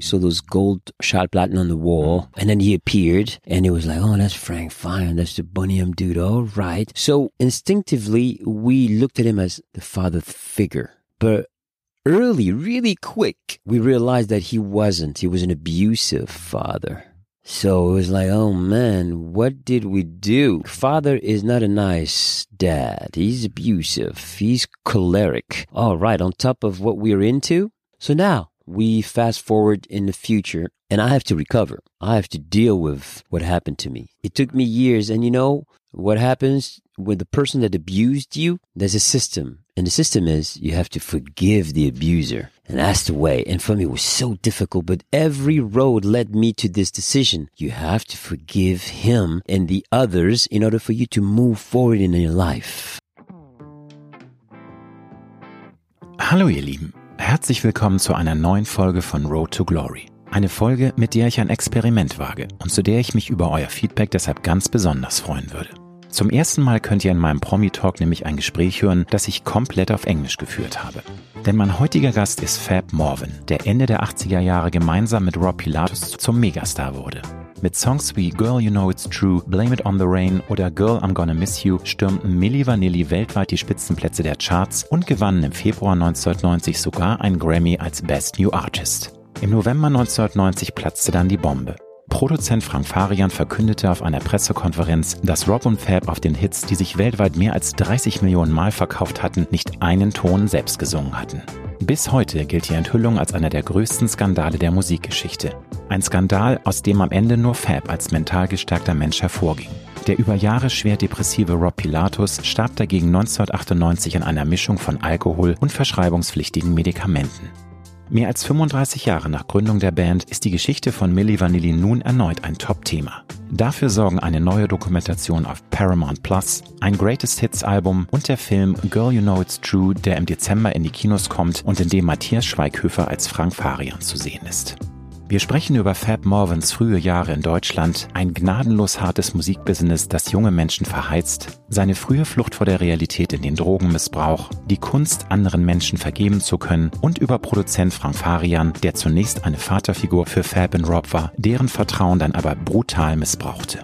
saw those gold Schallplatten on the wall, and then he appeared, and it was like, oh, that's Frank Farian, that's the Boney M dude, all right. So instinctively, we looked at him as the father figure. But early, really quick, we realized that he wasn't. He was an abusive father. So it was like, oh man, what did we do? Father is not a nice dad. He's abusive. He's choleric. All right, on top of what we're into. So now we fast forward in the future and I have to recover. I have to deal with what happened to me. It took me years. And you know what happens with the person that abused you? There's a system. And the system is you have to forgive the abuser. And that's the way. And for me, it was so difficult, but every road led me to this decision. You have to forgive him and the others in order for you to move forward in your life. Hallo ihr Lieben. Herzlich willkommen zu einer neuen Folge von Road to Glory. Eine Folge, mit der ich ein Experiment wage und zu der ich mich über euer Feedback deshalb ganz besonders freuen würde. Zum ersten Mal könnt ihr in meinem Promi-Talk nämlich ein Gespräch hören, das ich komplett auf Englisch geführt habe. Denn mein heutiger Gast ist Fab Morvan, der Ende der 80er Jahre gemeinsam mit Rob Pilatus zum Megastar wurde. Mit Songs wie Girl You Know It's True, Blame It on the Rain oder Girl I'm Gonna Miss You stürmten Milli Vanilli weltweit die Spitzenplätze der Charts und gewannen im Februar 1990 sogar einen Grammy als Best New Artist. Im November 1990 platzte dann die Bombe. Produzent Frank Farian verkündete auf einer Pressekonferenz, dass Rob und Fab auf den Hits, die sich weltweit mehr als 30 Millionen Mal verkauft hatten, nicht einen Ton selbst gesungen hatten. Bis heute gilt die Enthüllung als einer der größten Skandale der Musikgeschichte. Ein Skandal, aus dem am Ende nur Fab als mental gestärkter Mensch hervorging. Der über Jahre schwer depressive Rob Pilatus starb dagegen 1998 an einer Mischung von Alkohol und verschreibungspflichtigen Medikamenten. Mehr als 35 Jahre nach Gründung der Band ist die Geschichte von Milli Vanilli nun erneut ein Top-Thema. Dafür sorgen eine neue Dokumentation auf Paramount Plus, ein Greatest Hits Album und der Film Girl You Know It's True, der im Dezember in die Kinos kommt und in dem Matthias Schweighöfer als Frank Farian zu sehen ist. Wir sprechen über Fab Morvans frühe Jahre in Deutschland, ein gnadenlos hartes Musikbusiness, das junge Menschen verheizt, seine frühe Flucht vor der Realität in den Drogenmissbrauch, die Kunst, anderen Menschen vergeben zu können und über Produzent Frank Farian, der zunächst eine Vaterfigur für Fab und Rob war, deren Vertrauen dann aber brutal missbrauchte.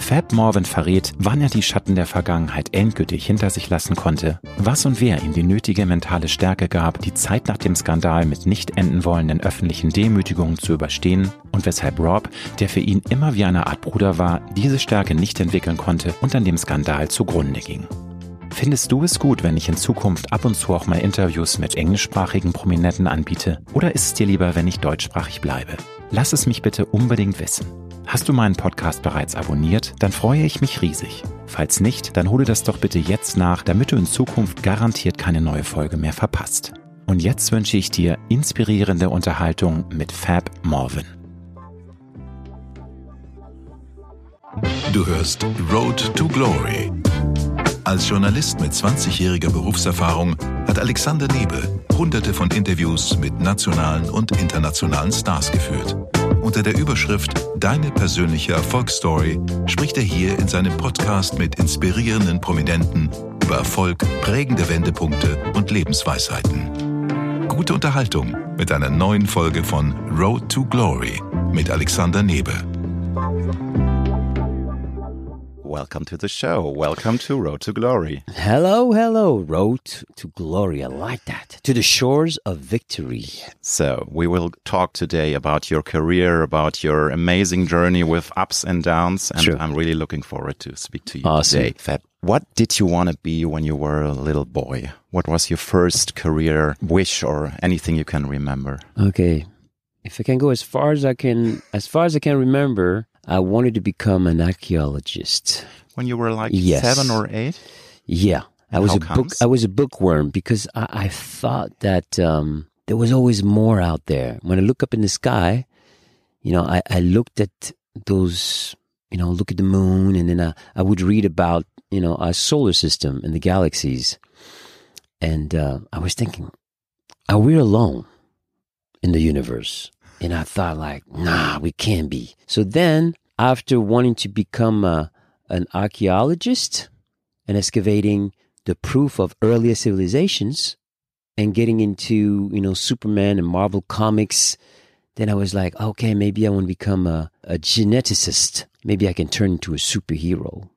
Fab Morvan verrät, wann er die Schatten der Vergangenheit endgültig hinter sich lassen konnte, was und wer ihm die nötige mentale Stärke gab, die Zeit nach dem Skandal mit nicht enden wollenden öffentlichen Demütigungen zu überstehen und weshalb Rob, der für ihn immer wie eine Art Bruder war, diese Stärke nicht entwickeln konnte und an dem Skandal zugrunde ging. Findest du es gut, wenn ich in Zukunft ab und zu auch mal Interviews mit englischsprachigen Prominenten anbiete? Oder ist es dir lieber, wenn ich deutschsprachig bleibe? Lass es mich bitte unbedingt wissen. Hast du meinen Podcast bereits abonniert? Dann freue ich mich riesig. Falls nicht, dann hole das doch bitte jetzt nach, damit du in Zukunft garantiert keine neue Folge mehr verpasst. Und jetzt wünsche ich dir inspirierende Unterhaltung mit Fab Morvan. Du hörst Road to Glory. Als Journalist mit 20-jähriger Berufserfahrung hat Alexander Nebe hunderte von Interviews mit nationalen und internationalen Stars geführt. Unter der Überschrift Deine persönliche Erfolgsstory spricht er hier in seinem Podcast mit inspirierenden Prominenten über Erfolg, prägende Wendepunkte und Lebensweisheiten. Gute Unterhaltung mit einer neuen Folge von Road to Glory mit Alexander Nebe. Welcome to the show. Welcome to Road to Glory. Hello, hello, Road to Glory. I like that. To the shores of victory. So, we will talk today about your career, about your amazing journey with ups and downs, and Sure. I'm really looking forward to speak to you Awesome. today. Fab, what did you want to be when you were a little boy? What was your first career wish or anything you can remember? Okay. If I can go as far as I can, as far as I can remember, I wanted to become an archaeologist. When you were like Yes. seven or eight? Yeah, I was a book. I was a bookworm because I, I thought that um, there was always more out there. When I look up in the sky, you know, I, I looked at those. You know, look at the moon, and then I, I would read about you know our solar system and the galaxies, and uh, I was thinking, are we alone in the universe? And I thought, like, nah, we can't be. So then, after wanting to become a, an archaeologist and excavating the proof of earlier civilizations and getting into, you know, Superman and Marvel comics, then I was like, okay, maybe I want to become a, a geneticist. Maybe I can turn into a superhero.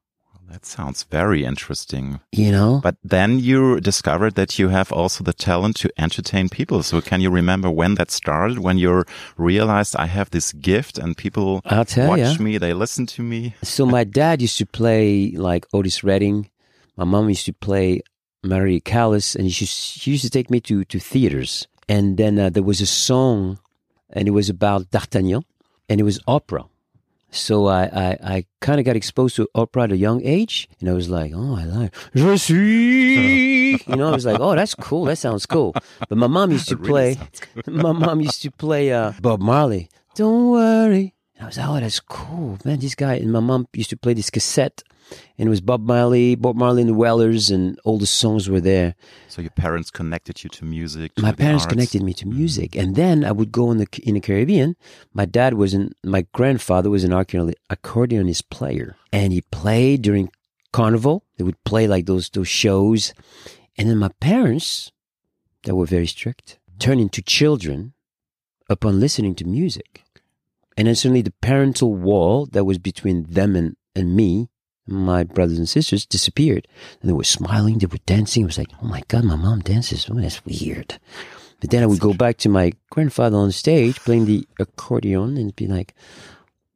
That sounds very interesting. You know? But then you discovered that you have also the talent to entertain people. So can you remember when that started? When you realized I have this gift and people watch ya. me, they listen to me. So my dad used to play like Otis Redding. My mom used to play Maria Callas, and she, she used to take me to, to theaters. And then uh, there was a song, and it was about D'Artagnan, and it was opera. So I, I, I kind of got exposed to opera at a young age, and I was like, oh, I like, je suis, you know, I was like, oh, that's cool, that sounds cool. But my mom used to play, my mom used to play uh, Bob Marley. Don't worry. I was like, oh, that's cool, man. This guy and my mom used to play this cassette, and it was Bob Marley, Bob Marley and the Wailers, and all the songs were there. So your parents connected you to music. To my parents arts. connected me to mm. music, and then I would go in the in the Caribbean. My dad was an my grandfather was an accordion- accordionist player, and he played during carnival. They would play like those those shows, and then my parents, that were very strict, turned into children upon listening to music, and then suddenly the parental wall that was between them and and me. My brothers and sisters disappeared, and they were smiling. They were dancing. I was like, "Oh my god, my mom dances! Oh, that's weird." But then I would go back to my grandfather on stage playing the accordion and be like,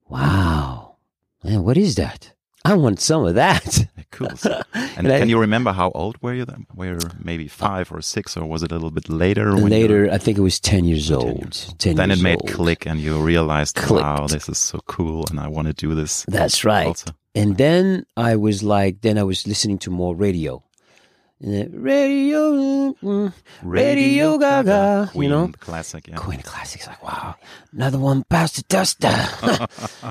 wow, man, what is that? I want some of that. Cool. So- and And I- can you remember how old were you then? Were you maybe five or six, or was it a little bit later? when Later, I think it was 10 years 10 old. years 10 then it made old. click, and you realized, Clicked. wow, this is so cool, and I want to do this. That's right. Also. And then I was like, then I was listening to more radio. Radio, mm, radio gaga, you Queen, know? classic. Yeah. Queen Classics, like, wow, another one past the duster.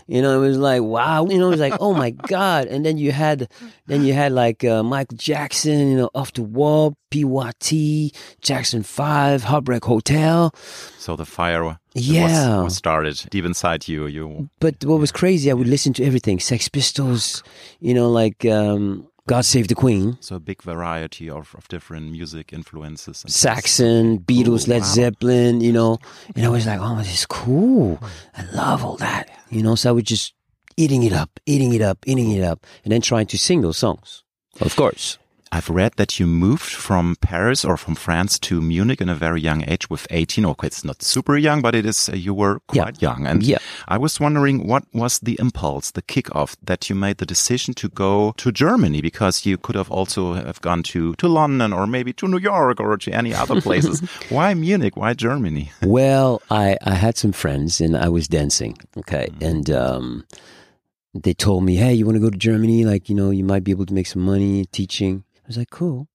you know, it was like, wow, you know, it was like, oh my God. And then you had, then you had like uh, Michael Jackson, you know, Off the Wall, PYT, Jackson 5, Heartbreak Hotel. So the fire Yeah. was, was started deep inside you. You But what was crazy, I would listen to everything Sex Pistols, you know, like um, God Save the Queen, so a big variety of, of different music influences. Saxon, Beatles, Led wow. Zeppelin, you know. And I was like, oh, this is cool. I love all that. You know, so I was just eating it up, eating it up, eating it up, and then trying to sing those songs. Of course. I've read that you moved from Paris or from France to Munich in a very young age with 18. Okay, it's not super young, but it is, uh, you were Yeah. quite young. And Yeah. I was wondering what was the impulse, the kickoff that you made the decision to go to Germany? Because you could have also have gone to, to London or maybe to New York or to any other places. Why Munich? Why Germany? well, I, I had some friends and I was dancing. Okay. Mm-hmm. And um, they told me, hey, you want to go to Germany? Like, you know, you might be able to make some money teaching. I was like, cool.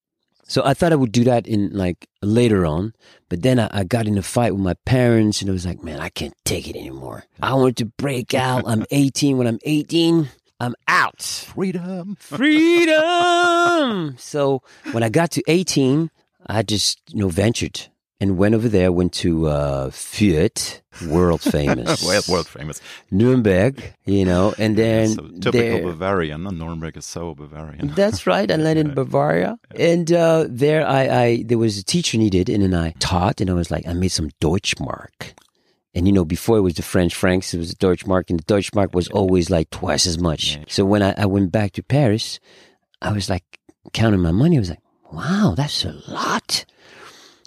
So I thought I would do that in like later on, but then I, I got in a fight with my parents and I was like, man, I can't take it anymore. I wanted to break out. I'm 18. When I'm 18, I'm out. Freedom. Freedom. so when I got to 18, I just, you know, ventured and went over there, went to uh, Fürth, world famous. well, world famous. Nuremberg, you know, and then so typical there- Bavarian. Nuremberg is so Bavarian. that's right. I landed in Bavaria, and uh, there I, I there was a teacher needed, and then I taught, and I was like, I made some Deutschmark, and you know, before it was the French francs, it was the Deutschmark, and the Deutschmark was always like twice as much. Yeah. So when I, I went back to Paris, I was like counting my money. I was like, wow, that's a lot.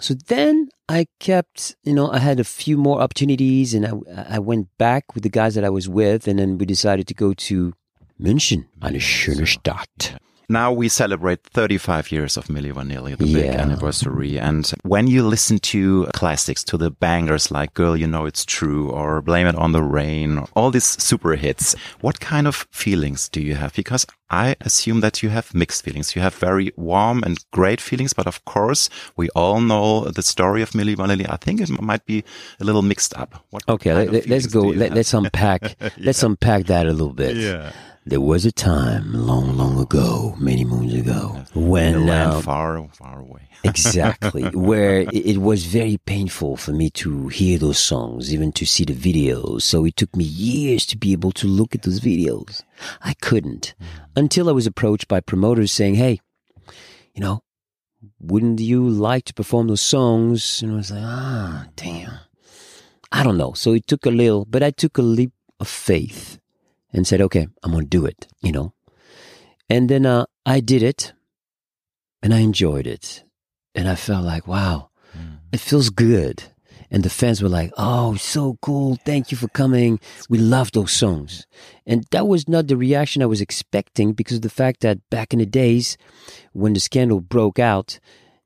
So then I kept, you know, I had a few more opportunities, and I I went back with the guys that I was with, and then we decided to go to München, eine schöne Stadt. Now we celebrate 35 years of Milli Vanilli, the big anniversary. And when you listen to classics, to the bangers like Girl, You Know It's True or Blame It on the Rain, all these super hits, what kind of feelings do you have? Because I assume that you have mixed feelings. You have very warm and great feelings, but of course, we all know the story of Milli Vanilli. I think it might be a little mixed up. What Okay, let, us go. Let, let's unpack. Let's unpack that a little bit. Yeah. There was a time long, long ago, many moons ago, when In a land uh, far, far away. exactly where it, it was very painful for me to hear those songs, even to see the videos. So it took me years to be able to look at those videos. I couldn't until I was approached by promoters saying, "Hey, you know, wouldn't you like to perform those songs?" And I was like, "Ah, damn." I don't know. So it took a little, but I took a leap of faith and said, okay, I'm going to do it, you know. And then uh, I did it and I enjoyed it. And I felt like, wow, mm. it feels good. And the fans were like, oh, so cool. Thank you for coming. We love those songs. And that was not the reaction I was expecting because of the fact that back in the days when the scandal broke out,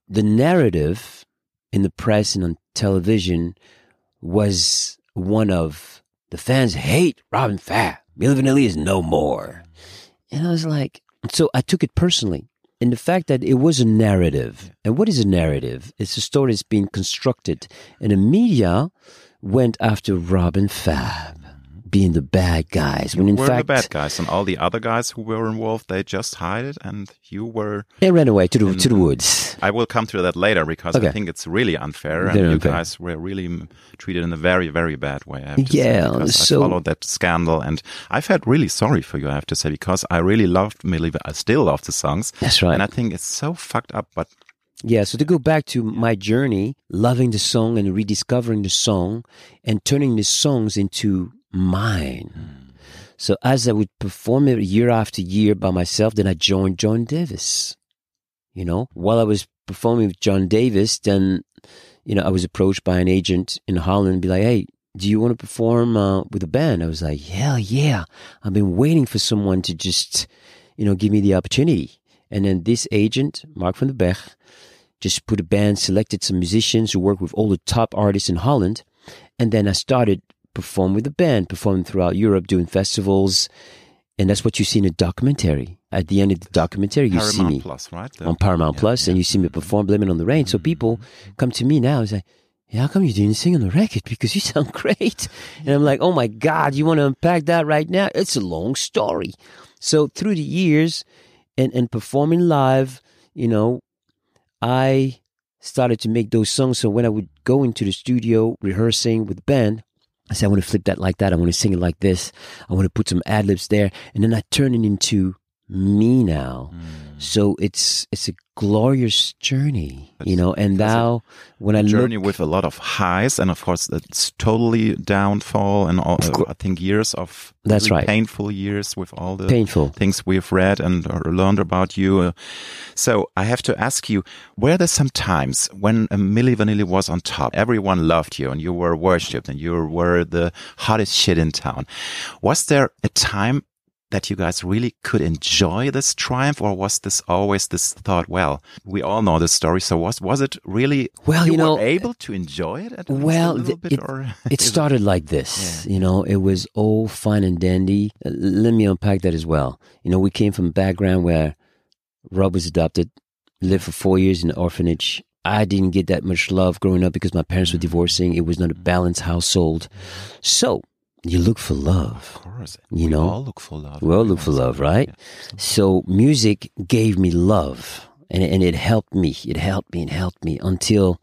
the narrative in the press and on television was one of the fans hate Rob and Fab. Milli Vanilli is no more. And I was like, so I took it personally. And the fact that it was a narrative. And what is a narrative? It's a story that's being constructed. And the media went after Rob and Fab being the bad guys. When in were fact, the bad guys, and all the other guys who were involved, they just hid it, and you were. They ran away to the to the woods. I will come to that later because okay. I think it's really unfair, and unfair. you guys were really treated in a very very bad way. Yeah, so I followed that scandal, and I felt really sorry for you. I have to say because I really loved Milli. I still love the songs. That's right, and I think it's so fucked up, but yeah, so to go back to my journey, loving the song and rediscovering the song and turning the songs into mine. Mm. So as I would perform it year after year by myself, then I joined John Davis. You know, while I was performing with John Davis, then, you know, I was approached by an agent in Holland and be like, hey, do you want to perform uh, with a band? I was like, hell yeah. I've been waiting for someone to just, you know, give me the opportunity. And then this agent, Mark van der Berg, just put a band, selected some musicians who work with all the top artists in Holland. And then I started perform with the band, performing throughout Europe, doing festivals. And that's what you see in a documentary. At the end of the documentary, you Paramount see me Plus, right? The, on Paramount yeah, Plus, yeah. and you see me perform "Blame It on the Rain." So mm-hmm. people come to me now and say, yeah, how come you didn't sing on the record? Because you sound great. And I'm like, oh my God, you want to unpack that right now? It's a long story. So through the years and, and performing live, you know, I started to make those songs. So when I would go into the studio rehearsing with the band, I said, I want to flip that like that. I want to sing it like this. I want to put some ad libs there. And then I turn it into me now. Mm. So it's it's a glorious journey, you know. And now, when I journey look, with a lot of highs, and of course, it's totally downfall, and all, uh, I think years of that's really right, painful years with all the painful things we've read and learned about you. Uh, so I have to ask you: Were there some times when uh, Milli Vanilli was on top, everyone loved you, and you were worshipped, and you were the hottest shit in town? Was there a time that you guys really could enjoy this triumph, or was this always this thought? Well, we all know this story, so was was it really? Well, you, you know, able to enjoy it. well, bit, it, it started like this. Yeah. You know, it was all fine and dandy. Let me unpack that as well. You know, we came from a background where Rob was adopted, lived for four years in an orphanage. I didn't get that much love growing up because my parents were mm. divorcing. It was not a balanced household. So you look for love. Of course. You we know, all look for love. We all look for love, right? Yeah, so music gave me love and, and it helped me. It helped me and helped me until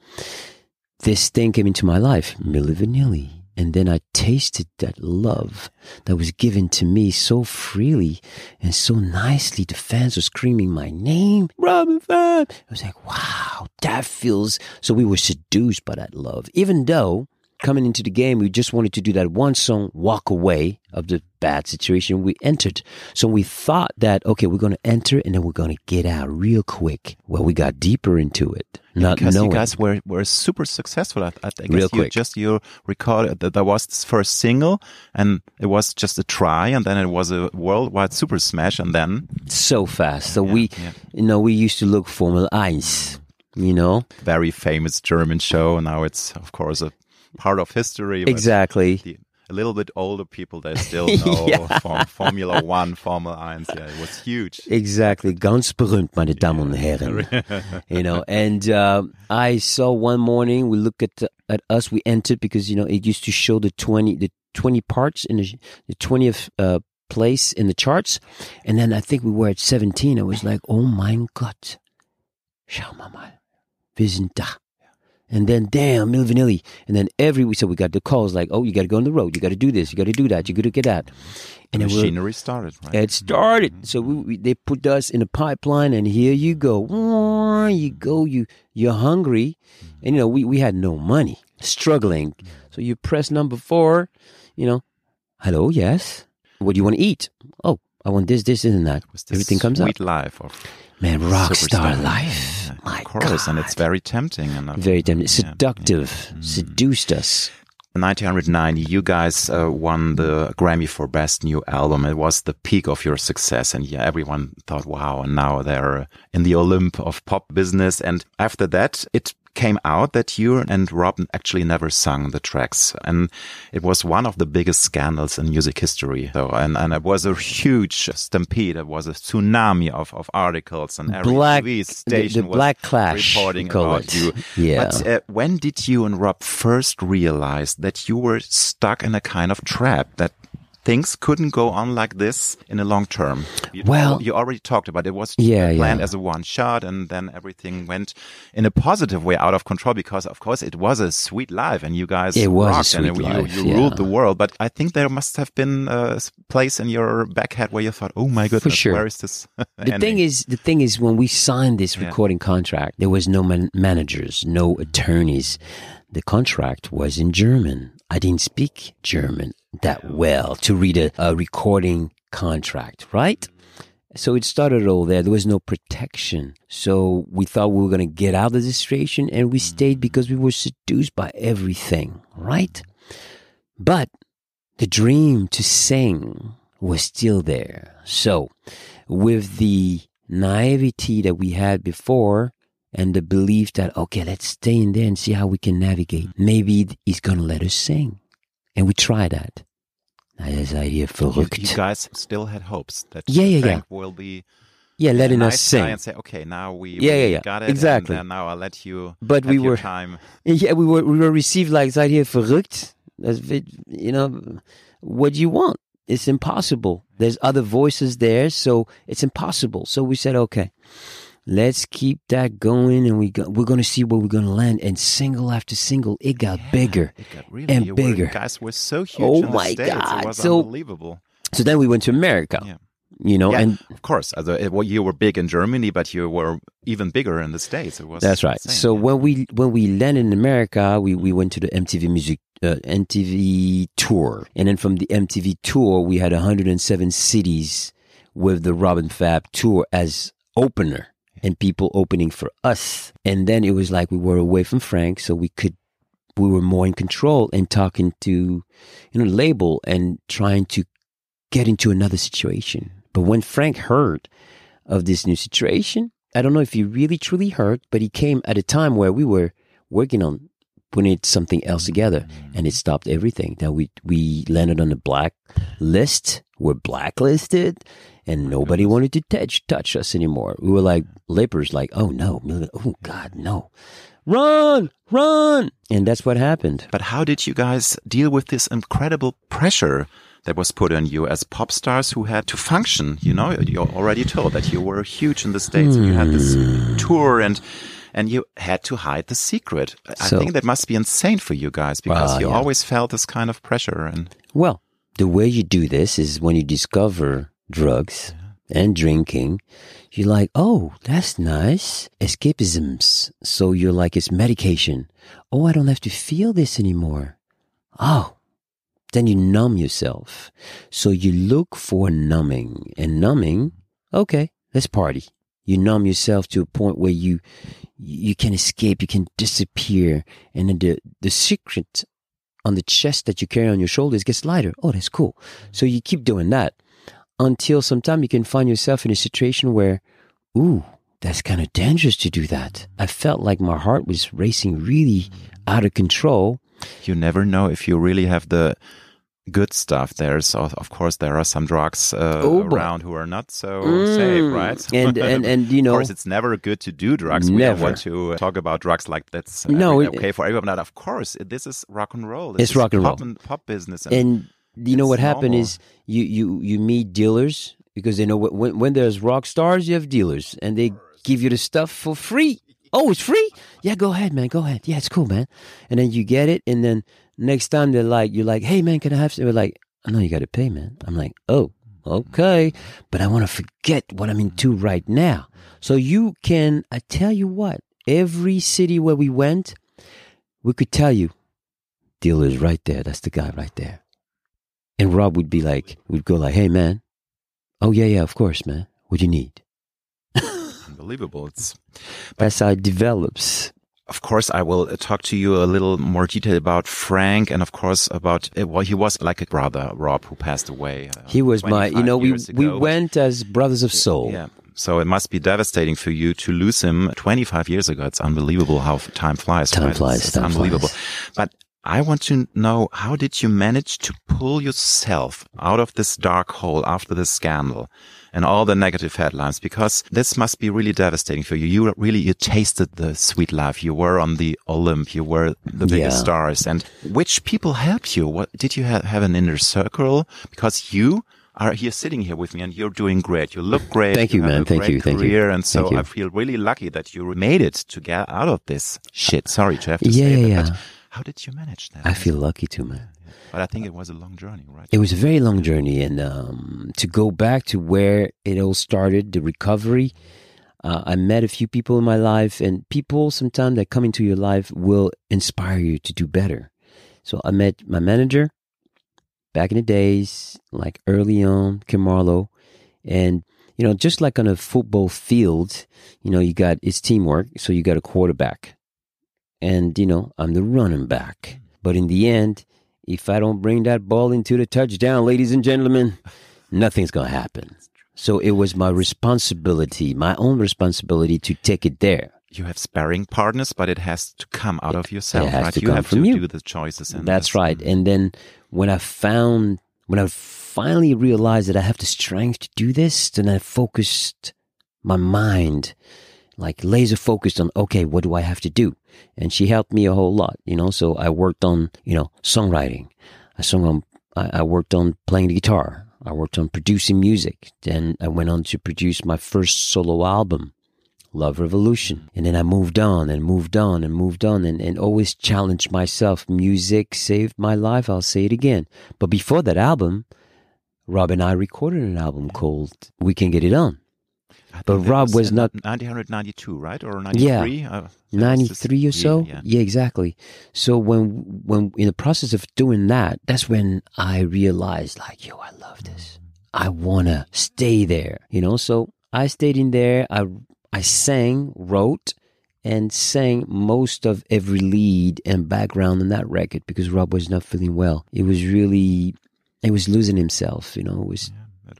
this thing came into my life, Milli Vanilli. And then I tasted that love that was given to me so freely and so nicely. The fans were screaming my name, Rob and Fab. I was like, wow, that feels. So we were seduced by that love, even though coming into the game, we just wanted to do that one song, walk away of the bad situation we entered. So we thought that, okay, we're going to enter and then we're going to get out real quick. Well, we got deeper into it. Not because knowing. you guys were, were super successful. I, I guess real you quick. just you recorded that there was this first single and it was just a try and then it was a worldwide super smash and then so fast. So yeah, we, yeah. you know, we used to look Formel Eins you know very famous german show now it's of course a part of history. Exactly. The, a little bit older people, they still know yeah. from Formula One, Formula 1. Yeah, it was huge. Exactly. Ganz berühmt, meine Damen und Herren. you know, and uh, I saw one morning, we look at, at us, we entered because, you know, it used to show the 20, the 20 parts in the, the 20th uh, place in the charts. And then I think we were at 17. I was like, oh mein Gott. Schau mal. Wir sind da. And then, damn, Milli Vanilli. And then every week, so we got the calls like, oh, you got to go on the road. You got to do this. You got to do that. You got to get that. And the machinery started, right? It started. Mm-hmm. So we, we, they put us in a pipeline, and here you go. You go. You you're hungry, and you know we we had no money. struggling. So you press number four, you know, hello, yes. What do you want to eat? Oh, I want this, this, and that. Everything comes up. sweet life of Man, rock star life. Yeah, My of course, and it's very tempting and uh, very tempting. Seductive. yeah. Mm. Seduced us. In 1990, you guys uh, won the Grammy for Best New Album. It was the peak of your success, and yeah, everyone thought, "Wow!" And now they're in the Olymp of pop business. And after that, it came out that you and Rob actually never sung the tracks, and it was one of the biggest scandals in music history. So, and and it was a huge stampede. It was a tsunami of, of articles, and every Black, TV station the was black clash. reporting about it. you. Yeah. But uh, when did you and Rob first realize that you were stuck in a kind of trap that things couldn't go on like this in the long term? You, Well- you already talked about it. it was Yeah, planned yeah. as a one shot, and then everything went in a positive way out of control because, of course, it was a sweet life, and you guys It was rocked, and sweet you, life, you yeah. ruled the world. But I think there must have been a place in your back head where you thought, "Oh my goodness, sure. where is this?" The thing is, the thing is, when we signed this recording contract, there was no man- managers, no attorneys. The contract was in German. I didn't speak German that well to read a, a recording contract, right? So it started all there. There was no protection. So we thought we were going to get out of the situation and we stayed because we were seduced by everything, right? But the dream to sing was still there. So with the naivety that we had before and the belief that, okay, let's stay in there and see how we can navigate. Maybe he's going to let us sing. And we try that. Now, this idea uh, you, verrückt. you guys still had hopes that yeah, yeah, yeah. will be yeah, letting a us sing. and say, okay, now we, Yeah, we yeah, yeah. got it. Exactly. And now I'll let you But we your were, time. yeah, we were, we were received like this idea verrückt. You know, what do you want? It's impossible. There's other voices there, so it's impossible. So we said, okay, let's keep that going, and we go, we're going to see where we're going to land. And single after single, it got bigger. It got really and you were- bigger. guys were so huge Oh in the my States. God. It was So- unbelievable. So then we went to America, Yeah. you know, yeah, and of course. Also, it, well, you were big in Germany, but you were even bigger in the States. It was That's right. insane, so yeah. when we when we landed in America, we we went to the MTV Music uh, MTV tour, and then from the MTV tour, we had 107 cities with the Rob and Fab tour as opener, and people opening for us. And then it was like we were away from Frank, so we could we were more in control and talking to you know label and trying to get into another situation. But when Frank heard of this new situation, I don't know if he really truly heard, but he came at a time where we were working on putting something else together, mm. and it stopped everything. Now we we landed on the black list. We're blacklisted, and nobody wanted to touch touch us anymore. We were like lepers, like oh no, oh God, no, run, run, and that's what happened. But how did you guys deal with this incredible pressure that was put on you as pop stars who had to function? You know, you're already told that you were huge in the States and you had this hmm. tour and and you had to hide the secret. I So- think that must be insane for you guys because Well, you yeah. always felt this kind of pressure and Well, the way you do this is when you discover drugs and drinking, you're like, oh, that's nice. Escapisms. So you're like, it's medication. Oh, I don't have to feel this anymore. Oh, then you numb yourself. So you look for numbing and numbing. Okay, let's party. You numb yourself to a point where you, you can escape, you can disappear. And then the, the secret on the chest that you carry on your shoulders gets lighter. Oh, that's cool. So you keep doing that until sometime you can find yourself in a situation where, ooh, that's kind of dangerous to do that. I felt like my heart was racing really out of control. you never know if you really have the good stuff. There's of of course there are some drugs uh, Oh, around who are not so Mm. safe, right? And and and you know, of course, it's never good to do drugs. We don't Never. want to uh, talk about drugs like that's uh, No, every- it- okay for everyone. But of course, it- this is rock and roll. This It's is rock and pop roll. pop business. And, and you know what happened is you you you meet dealers because they know when when there's rock stars, you have dealers, and they give you the stuff for free. Oh, it's free? Yeah, go ahead, man. Go ahead. Yeah, it's cool, man. And then you get it, and then next time they're like, you're like, hey, man, can I have some? They're like, no, you got to pay, man. I'm like, oh, okay, but I want to forget what I'm into right now. So you can. I tell you what, every city where we went, we could tell you dealer's right there. That's the guy right there. And Rob would be like, would go like, hey, man. Oh, yeah, yeah, of course, man. What do you need? Unbelievable. It's That's how it develops. Of course, I will uh, talk to you a little more detail about Frank, and of course about uh, well, he was like a brother, Rob, who passed away. Uh, He was my, you know, we we went as brothers of soul. Yeah. So it must be devastating for you to lose him 25 years ago. It's unbelievable how time flies. Time right? flies, It's, it's time unbelievable. flies. But I want to know how did you manage to pull yourself out of this dark hole after this scandal and all the negative headlines? Because this must be really devastating for you. You really, you tasted the sweet life. You were on the Olymp. You were the biggest Yeah. stars. And which people helped you? What did you have, have an inner circle? Because you are here sitting here with me and you're doing great. You look great. Thank you, have man. Thank you. Thank you. career. And so you. I feel really lucky that you made it to get out of this shit. Sorry to have to Yeah, say that. yeah, but yeah. how did you manage that? I feel lucky too, man. But I think it was a long journey, right? It was a very long journey, and um, to go back to where it all started, the recovery. Uh, I met a few people in my life, and people sometimes that come into your life will inspire you to do better. So I met my manager back in the days, like early on, Kim Marlowe, and you know, just like on a football field, you know, you got it's teamwork, so you got a quarterback, and you know, I'm the running back. But in the end, if I don't bring that ball into the touchdown, ladies and gentlemen, nothing's going to happen. So it was my responsibility, my own responsibility to take it there. You have sparring partners, but it has to come out of yourself, It has right? you come have from to you. do the choices. And That's this. right. And then when I found, when I finally realized that I have the strength to do this, then I focused my mind, like laser focused on, okay, what do I have to do? And she helped me a whole lot, you know. So I worked on, you know, songwriting. I sung on, I, I worked on playing the guitar. I worked on producing music. Then I went on to produce my first solo album. Love Revolution. And then I moved on and moved on and moved on and, and always challenged myself. Music saved my life. I'll say it again. But before that album, Rob and I recorded an album called We Can Get It On. I But Rob was not- 1992, right? Or Yeah. 93? Uh, that was 93 or so Yeah. exactly so when when in the process of doing that that's when i realized like yo i love this i want to stay there you know so i stayed in there i i sang wrote and sang most of every lead and background on that record because rob was not feeling well it was really he was losing himself you know it was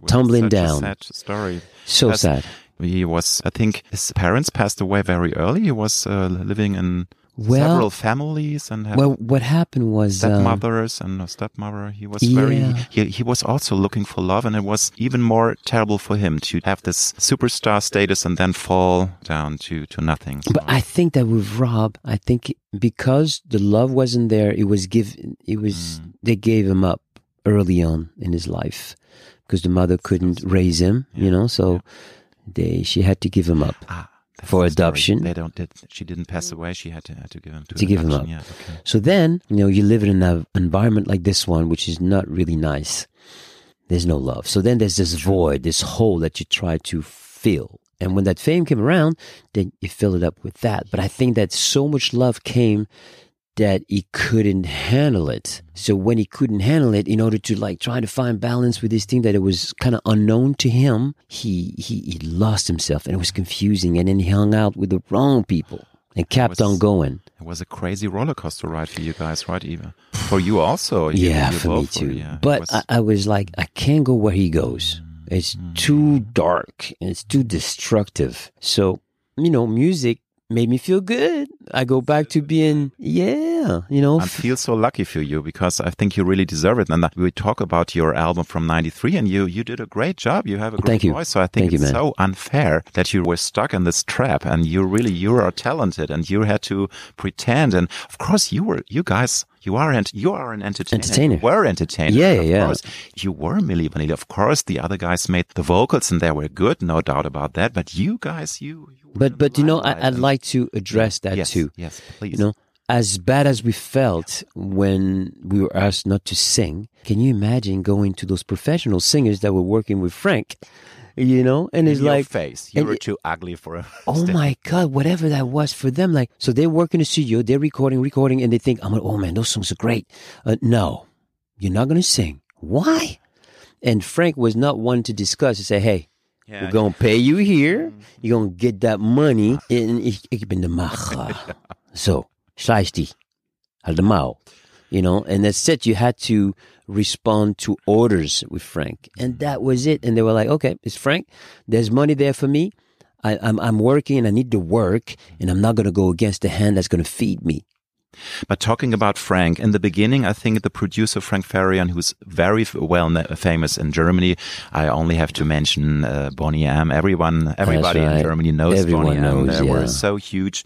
was Tumbling down. sad story. so sad He was, I think, his parents passed away very early. He was uh, living in Well- several families and well what happened was um, stepmothers and a stepmother. He was very, he, he was also looking for love and it was even more terrible for him to have this superstar status and then fall down to, to nothing. So- But I think that with Rob, I think because the love wasn't there, it was give it was Mm. they gave him up early on in his life because the mother couldn't raise him, you know, so they she had to give him up. Ah, for adoption. They don't. Did, she didn't pass away. She had to had to give him to, To give him up. Yeah. Okay. So then, you know, you live in an environment like this one, which is not really nice. There's no love. So then there's this void, this hole that you try to fill. And when that fame came around, then you fill it up with that. But I think that so much love came that he couldn't handle it. So when he couldn't handle it, in order to like try to find balance with this thing that it was kind of unknown to him, he, he he lost himself and it was confusing. And then he hung out with the wrong people and kept was- on going. It was a crazy roller coaster ride for you guys, right, Eva? For you also. You, yeah, you for me too. yeah. But was- I, I was like, I can't go where he goes. It's too mm. dark and it's too destructive. So, you know, music made me feel good. I go back to being, yeah, you know, I feel so lucky for you because I think you really deserve it. And we talk about your album from '93, and you you did a great job. You have a great Thank you. voice, so I think Thank you, it's man. so unfair that you were stuck in this trap. And you really you are talented, and you had to pretend. And of course, you were you guys. You are and you are an entertainer. Entertainer. You were entertainer. Yeah, of yeah. Course. You were Milli Vanilli. Of course, the other guys made the vocals, and they were good, no doubt about that. But you guys, you. you but, but you know, I, I'd and- like to address that yes, too. Yes, please. You know, as bad as we felt when we were asked not to sing, can you imagine going to those professional singers that were working with Frank you know, and it's In your like, face. You were it- too ugly for a oh my god, whatever that was for them. Like, so they work in the studio, they're recording, recording, and they think, I'm like, oh man, those songs are great. Uh, no, you're not gonna sing. Why? And Frank was not one to discuss and say, hey, Yeah, we're gonna pay you here. You're gonna get that money. En ik, ik ben de maga. So, scheiß dich. Halt mouw. You know, and that's it. You had to respond to orders with Frank. And that was it. And they were like, okay, it's Frank. There's money there for me. I, I'm, I'm working and I need to work and I'm not going to go against the hand that's going to feed me. But talking about Frank, in the beginning, I think the producer Frank Farian, who's very well famous in Germany, I only have to mention uh, Boney M. Everyone, everybody in. Germany knows Everyone Boney M. knows, They were so huge.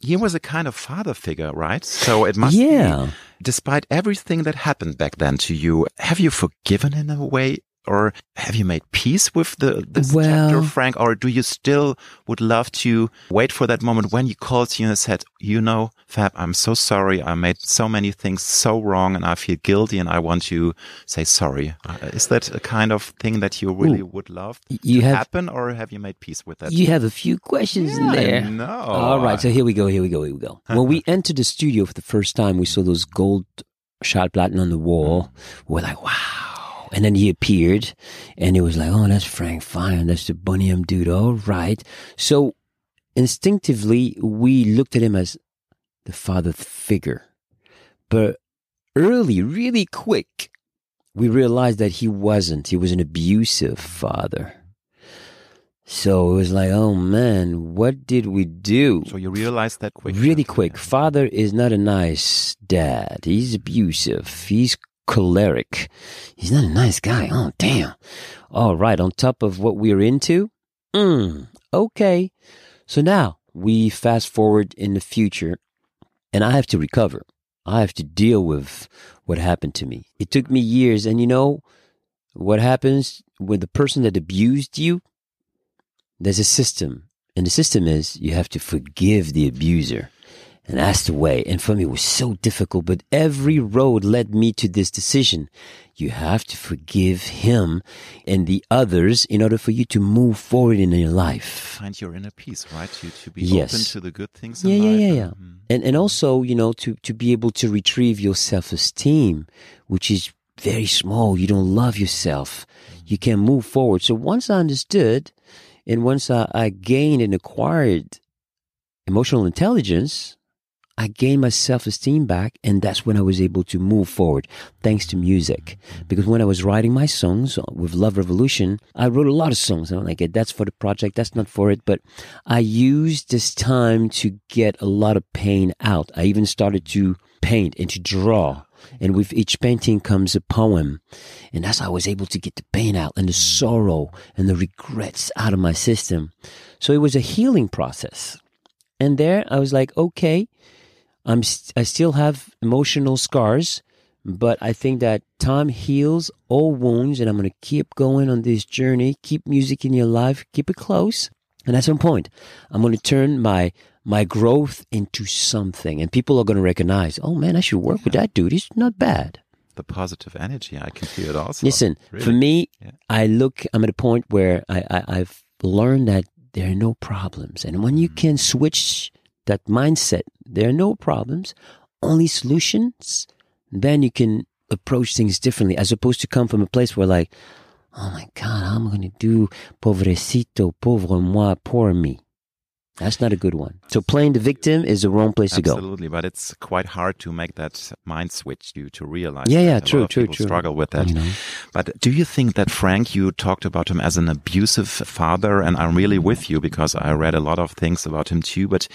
He was a kind of father figure, right? So it must Yeah. be, despite everything that happened back then to you, have you forgiven in a way? Or have you made peace with the this Well- chapter, Frank? Or do you still would love to wait for that moment when he calls you and said, "You know, Fab, I'm so sorry. I made so many things so wrong, and I feel guilty, and I want to say sorry." Uh, is that a kind of thing that you really would love You to have- happen, or have you made peace with that? You have a few questions in there. No. All right, so here we go, here we go, here we go. when we entered the studio for the first time, we saw those gold Schallplatten on the wall. We're like, wow. And then he appeared, and it was like, oh, that's Frank Farian. That's the Boney M dude. All right. So instinctively, we looked at him as the father figure. But early, really quick, we realized that he wasn't. He was an abusive father. So it was like, oh man, what did we do? So you realized that quick, really quick. Father is not a nice dad. He's abusive. He's choleric. He's not a nice guy. Oh, damn. All right. On top of what we're into. Mm, okay. So now we fast forward in the future and I have to recover. I have to deal with what happened to me. It took me years. And you know what happens with the person that abused you? There's a system. And the system is you have to forgive the abuser. And that's the way. And for me, it was so difficult, but every road led me to this decision. You have to forgive him and the others in order for you to move forward in your life. find your inner peace, right? To to be Yes. open to the good things. Yeah, in yeah, life yeah, yeah. mm. And and also, you know, to to be able to retrieve your self esteem, which is very small. You don't love yourself. You can move forward. So once I understood, and once I, I gained and acquired emotional intelligence, I gained my self esteem back, and that's when I was able to move forward, thanks to music. Because when I was writing my songs uh, with Love Revolution, I wrote a lot of songs. I'm like, that's for the project, that's not for it. But I used this time to get a lot of pain out. I even started to paint and to draw. And with each painting comes a poem. And that's how I was able to get the pain out and the sorrow and the regrets out of my system. So it was a healing process. And there I was like, okay, I'm st- I still have emotional scars, but I think that time heals all wounds and I'm going to keep going on this journey. Keep music in your life, keep it close. And at some point, I'm going to turn my my growth into something and people are going to recognize, "Oh man, I should work with that dude. He's not bad." The positive energy, I can feel it also. Listen, Really. for me, Yeah. I look, I'm at a point where I, I, I've learned that there are no problems. And when you Mm. can switch that mindset, there are no problems, only solutions, then you can approach things differently as opposed to come from a place where like, oh my God, I'm going to do? Pobrecito, pauvre moi, poor me? That's not a good one. So playing the victim is the wrong place to go. Absolutely, but it's quite hard to make that mind switch to to realize. Yeah, yeah, true, true, people true. Struggle with that. But do you think that Frank, you talked about him as an abusive father, and I'm really with you because I read a lot of things about him too. But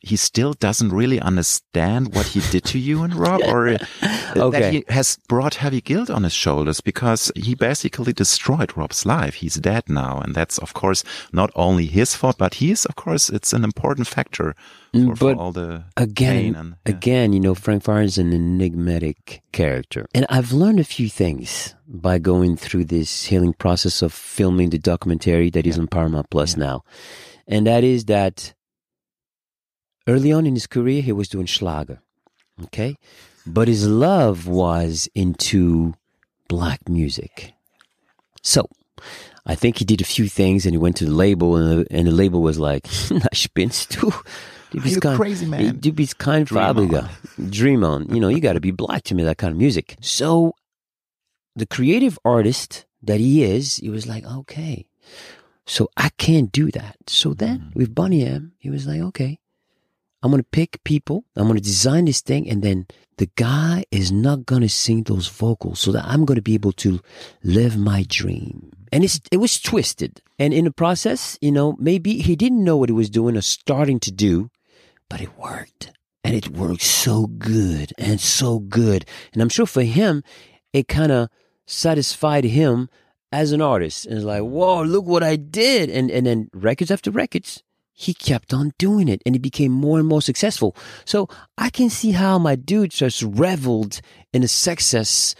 he still doesn't really understand what he did to you and Rob, or uh, that he has brought heavy guilt on his shoulders because he basically destroyed Rob's life. He's dead now, and that's of course not only his fault, but he is, of course, it's an important factor for, for Mm, But all the again, pain and yeah. again, you know, Frank Farian is an enigmatic character. And I've learned a few things by going through this healing process of filming the documentary that is on Paramount Plus now. And that is that early on in his career, he was doing Schlager. Okay. But his love was into black music. So I think he did a few things and he went to the label and the, and the label was like, "Na spinnst du? Du Are you crazy, man? Du bist kein Dream Farbiger. Dream on. You know, you got to be black to me that kind of music." So the creative artist that he is, he was like, "Okay, so I can't do that." So then Mhm. with Boney M, he was like, "Okay, I'm gonna pick people. I'm gonna design this thing, and then the guy is not gonna sing those vocals, so that I'm gonna be able to live my dream." And it's it was twisted, and in the process, you know, maybe he didn't know what he was doing or starting to do, but it worked, and it worked so good and so good, and I'm sure for him, it kind of satisfied him as an artist, and it's like, "Whoa, look what I did!" And and then records after records he kept on doing it and he became more and more successful. So I can see how my dude just reveled in the success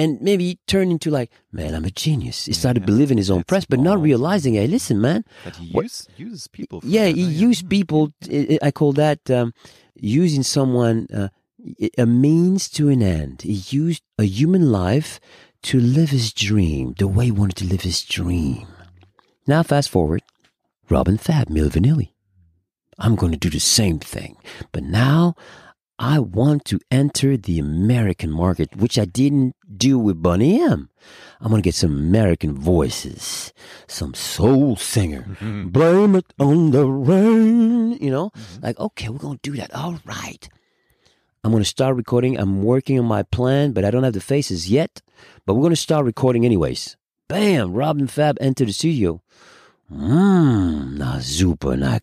and maybe turned into like, man, I'm a genius. He started Yeah, believing his own press, but not realizing, hey, listen, man. But he use, uses people. For Yeah, that, he uh, used people. I I call that um, using someone uh, a means to an end. He used a human life to live his dream the way he wanted to live his dream. Now, fast forward, Rob and Fab, Milli Vanilli. I'm going to do the same thing, but now I want to enter the American market, which I didn't do with Boney M. I'm going to get some American voices, some soul singer. Mhm. Blame it on the rain. You know, Mhm. like, okay, we're going to do that. All right. I'm going to start recording. I'm working on my plan, but I don't have the faces yet. But we're going to start recording anyways. Bam! Rob and Fab entered the studio. Mmm, na super, na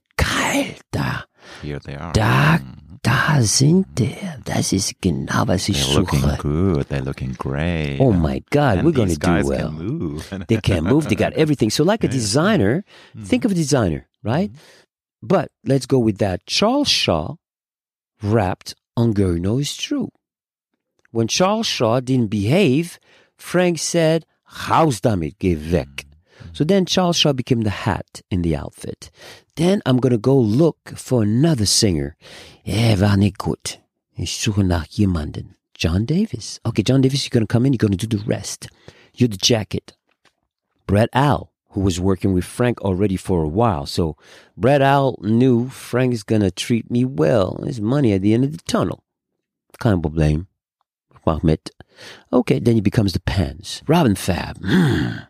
da, Here they are. Da- Mhm. da sind der. Das ist genau, was ich They're looking suche. good. They're looking great. Oh my God, And we're going to these do guys well. Can move. They can move. They got everything. So, like a designer, Mhm. think of a designer, right? But let's go with that. Charles Shaw rapped on Girl Is True. When Charles Shaw didn't behave, Frank said, House damit, geh weg. So then Charles Shaw became the hat in the outfit. Then I'm to go look for another singer. Er war gut. Ich suche nach jemanden. John Davis. Okay, John Davis, you're to come in, you're to do the rest. You're the jacket. Brad Howell, who was working with Frank already for a while. So Brad Howell knew Frank's going to treat me well. There's money at the end of the tunnel. Problem. Mach mit. Okay, then he becomes the pants. Rob and Fab. mm,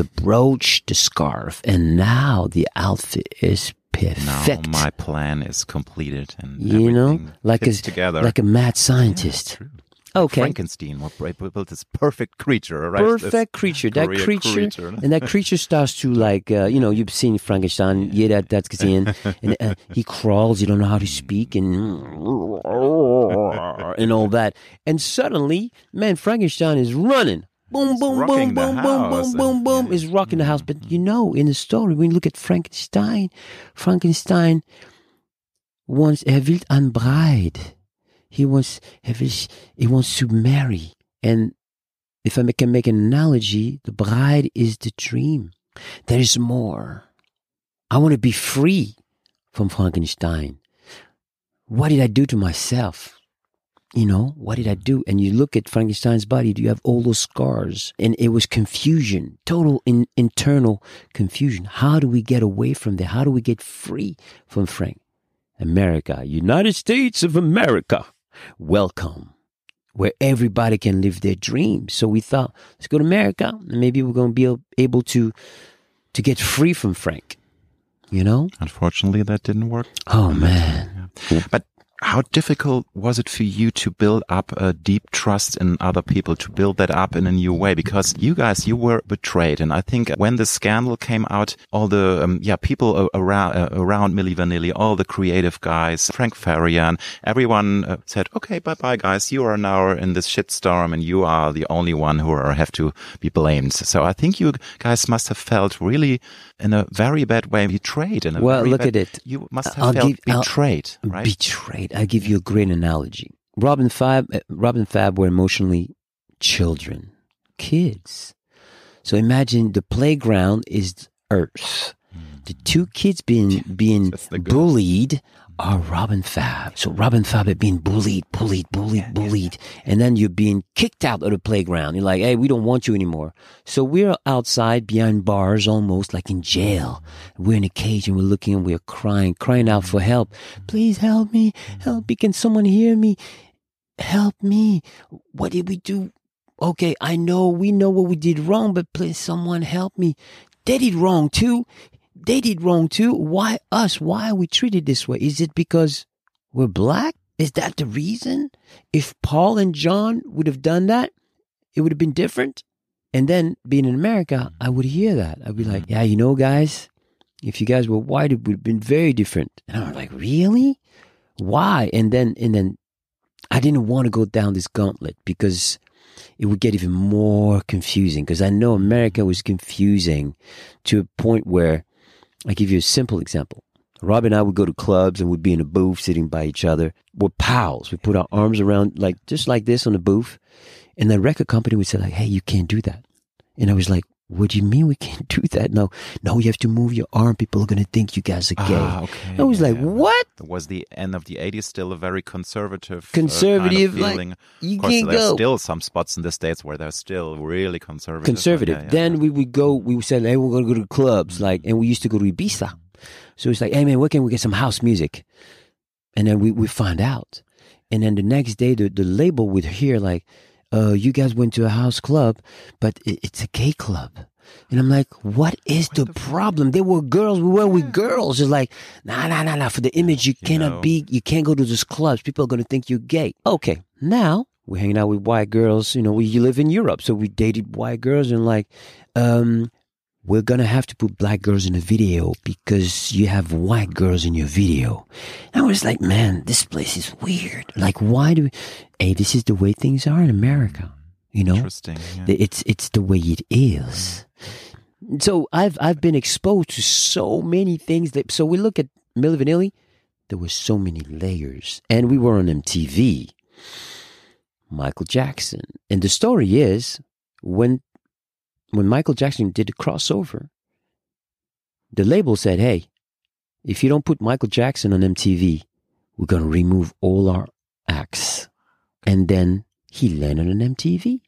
the brooch, the scarf. And now the outfit is perfect. Now my plan is completed and you know, like a, together. like a mad scientist. true. okay. Frankenstein what built this perfect creature, right? Perfect creature. That great creature, and that creature starts to like, uh, you know, you've seen Frankenstein, yeah, that that's gesehen, and uh, he crawls. You don't know how to speak, and and all that, and suddenly, man, Frankenstein is running. Boom, boom, boom, boom, boom, boom, boom, boom. yeah. Is rocking the house. But you know, in the story, when you look at Frankenstein, Frankenstein wants er will ein Bride. He wants er will, he wants to marry, and if I can make an analogy, the bride is the dream. There is more. I want to be free from Frankenstein. What did I do to myself? You know, what did I do? And you look at Frankenstein's body, do you have all those scars. And it was confusion, total in, internal confusion. How do we get away from there? How do we get free from Frank? America, United States of America, welcome where everybody can live their dreams. So we thought, let's go to America, and maybe we're going to be able to to get free from Frank. You know? Unfortunately, that didn't work. Oh man. Yeah. But how difficult was it for you to build up a deep trust in other people, to build that up in a new way? Because you guys, you were betrayed. And I think when the scandal came out, all the, um, yeah, people around, uh, around Milli Vanilli, all the creative guys, Frank Farian, everyone uh, said, okay, bye bye guys. You are now in this shitstorm and you are the only one who are, have to be blamed. So I think you guys must have felt really in a very bad way betrayed. In a Well, very look bad- at it. You must have I'll felt give- I'll- betrayed, right? I'll give you a great analogy. Rob and Fab, uh, Rob and Fab were emotionally children, kids. So imagine the playground is Earth. The two kids being being That's the good. bullied are Rob and Fab. So Rob and Fab had been bullied, bullied, bullied, bullied. And then you're being kicked out of the playground. You're like, hey, we don't want you anymore. So we're outside behind bars almost like in jail. We're in a cage and we're looking and we're crying, crying out for help. Please help me. Help me. Can someone hear me? Help me. What did we do? Okay, I know we know what we did wrong, but please someone help me. They did wrong too they did wrong too. Why us? Why are we treated this way? Is it because we're black? Is that the reason? If Paul and John would have done that, it would have been different. And then being in America, I would hear that. I'd be like, mm-hmm. yeah, you know, guys, if you guys were white, it would have been very different. And I was like, really? Why? And then, and then I didn't want to go down this gauntlet because it would get even more confusing because I know America was confusing to a point where I give you a simple example. Rob and I would go to clubs and we'd be in a booth sitting by each other. We're pals. We put our arms around like just like this on the booth. And the record company would say like, Hey, you can't do that. And I was like, what do you mean we can't do that? No, no, you have to move your arm. People are going to think you guys are gay. Ah, okay. I was like, yeah. what? Was the end of the 80s still a very conservative, conservative uh, kind of feeling. Like, you of course, can't there's go. still some spots in the States where they're still really conservative. Conservative. Yeah, yeah, then we would go, we said, hey, we're going to go to clubs. Like, and we used to go to Ibiza. So it's like, hey, man, where can we get some house music? And then we, we find out. And then the next day, the, the label would hear, like, uh, you guys went to a house club, but it, it's a gay club. And I'm like, what is the, the problem? There were girls. We were with girls. It's like, nah, nah, nah, nah. For the image, you, you cannot know. be, you can't go to those clubs. People are going to think you're gay. Okay. Now we're hanging out with white girls. You know, we you live in Europe. So we dated white girls and like, um, we're gonna have to put black girls in a video because you have white girls in your video. And I was like, man, this place is weird. Like, why do, we, hey, this is the way things are in America. You know, interesting. Yeah. It's it's the way it is. So I've I've been exposed to so many things that. So we look at Milli Vanilli. There were so many layers, and we were on MTV. Michael Jackson, and the story is when when Michael Jackson did the crossover, the label said, "Hey, if you don't put Michael Jackson on MTV, we're gonna remove all our acts." And then he landed on MTV.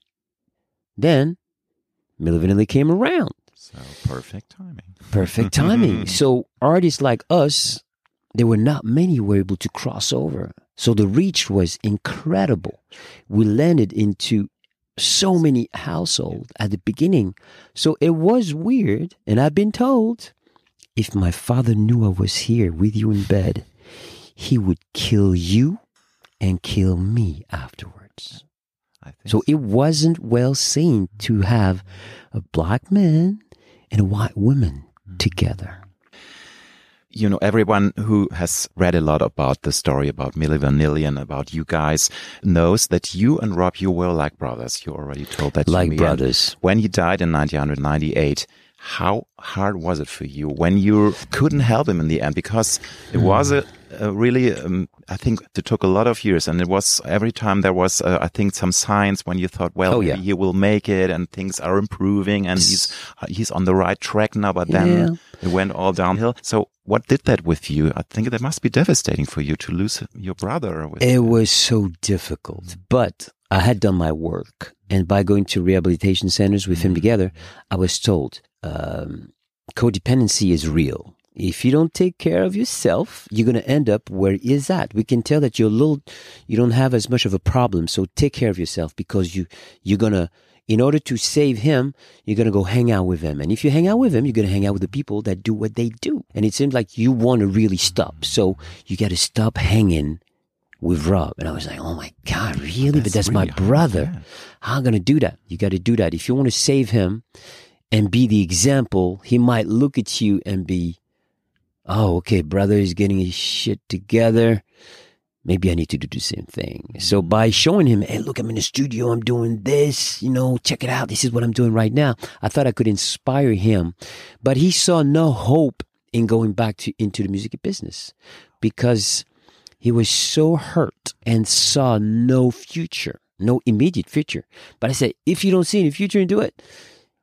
Then Milli Vanilli came around. So perfect timing. Perfect timing. so artists like us, there were not many who were able to cross over. So the reach was incredible. We landed into so many households at the beginning. So it was weird. And I've been told if my father knew I was here with you in bed, he would kill you and kill me afterwards. So, so it wasn't well seen to have a black man and a white woman mm. together. You know, everyone who has read a lot about the story about Milli Vanilli and about you guys knows that you and Rob, you were like brothers. You already told that like brothers. when he died in 1998, how hard was it for you when you couldn't help him in the end? Because it was a, a really, um, I think it took a lot of years, and it was every time there was, uh, I think, some signs when you thought, well, oh, yeah. he will make it, and things are improving, and he's uh, he's on the right track now. But then yeah. it went all downhill. So, what did that with you? I think that must be devastating for you to lose your brother. it was so difficult, but I had done my work. And by going to rehabilitation centers with him mm-hmm. together, I was told um, codependency is real. If you don't take care of yourself, you're going to end up where he is at. We can tell that you're a little, you don't have as much of a problem. So take care of yourself because you, you're going to, in order to save him, you're going to go hang out with him. And if you hang out with him, you're going to hang out with the people that do what they do. And it seems like you want to really stop. So you got to stop hanging with Rob. And I was like, oh my God, really? That's but that's really my brother. Hard, yeah. How am I going to do that? You got to do that. If you want to save him, and be the example, he might look at you and be, oh, okay, brother is getting his shit together. Maybe I need to do the same thing. So mm-hmm. by showing him, hey, look, I'm in the studio, I'm doing this, you know, check it out. This is what I'm doing right now. I thought I could inspire him, but he saw no hope in going back to into the music business because he was so hurt and saw no future, no immediate future. But I said, if you don't see any future into it,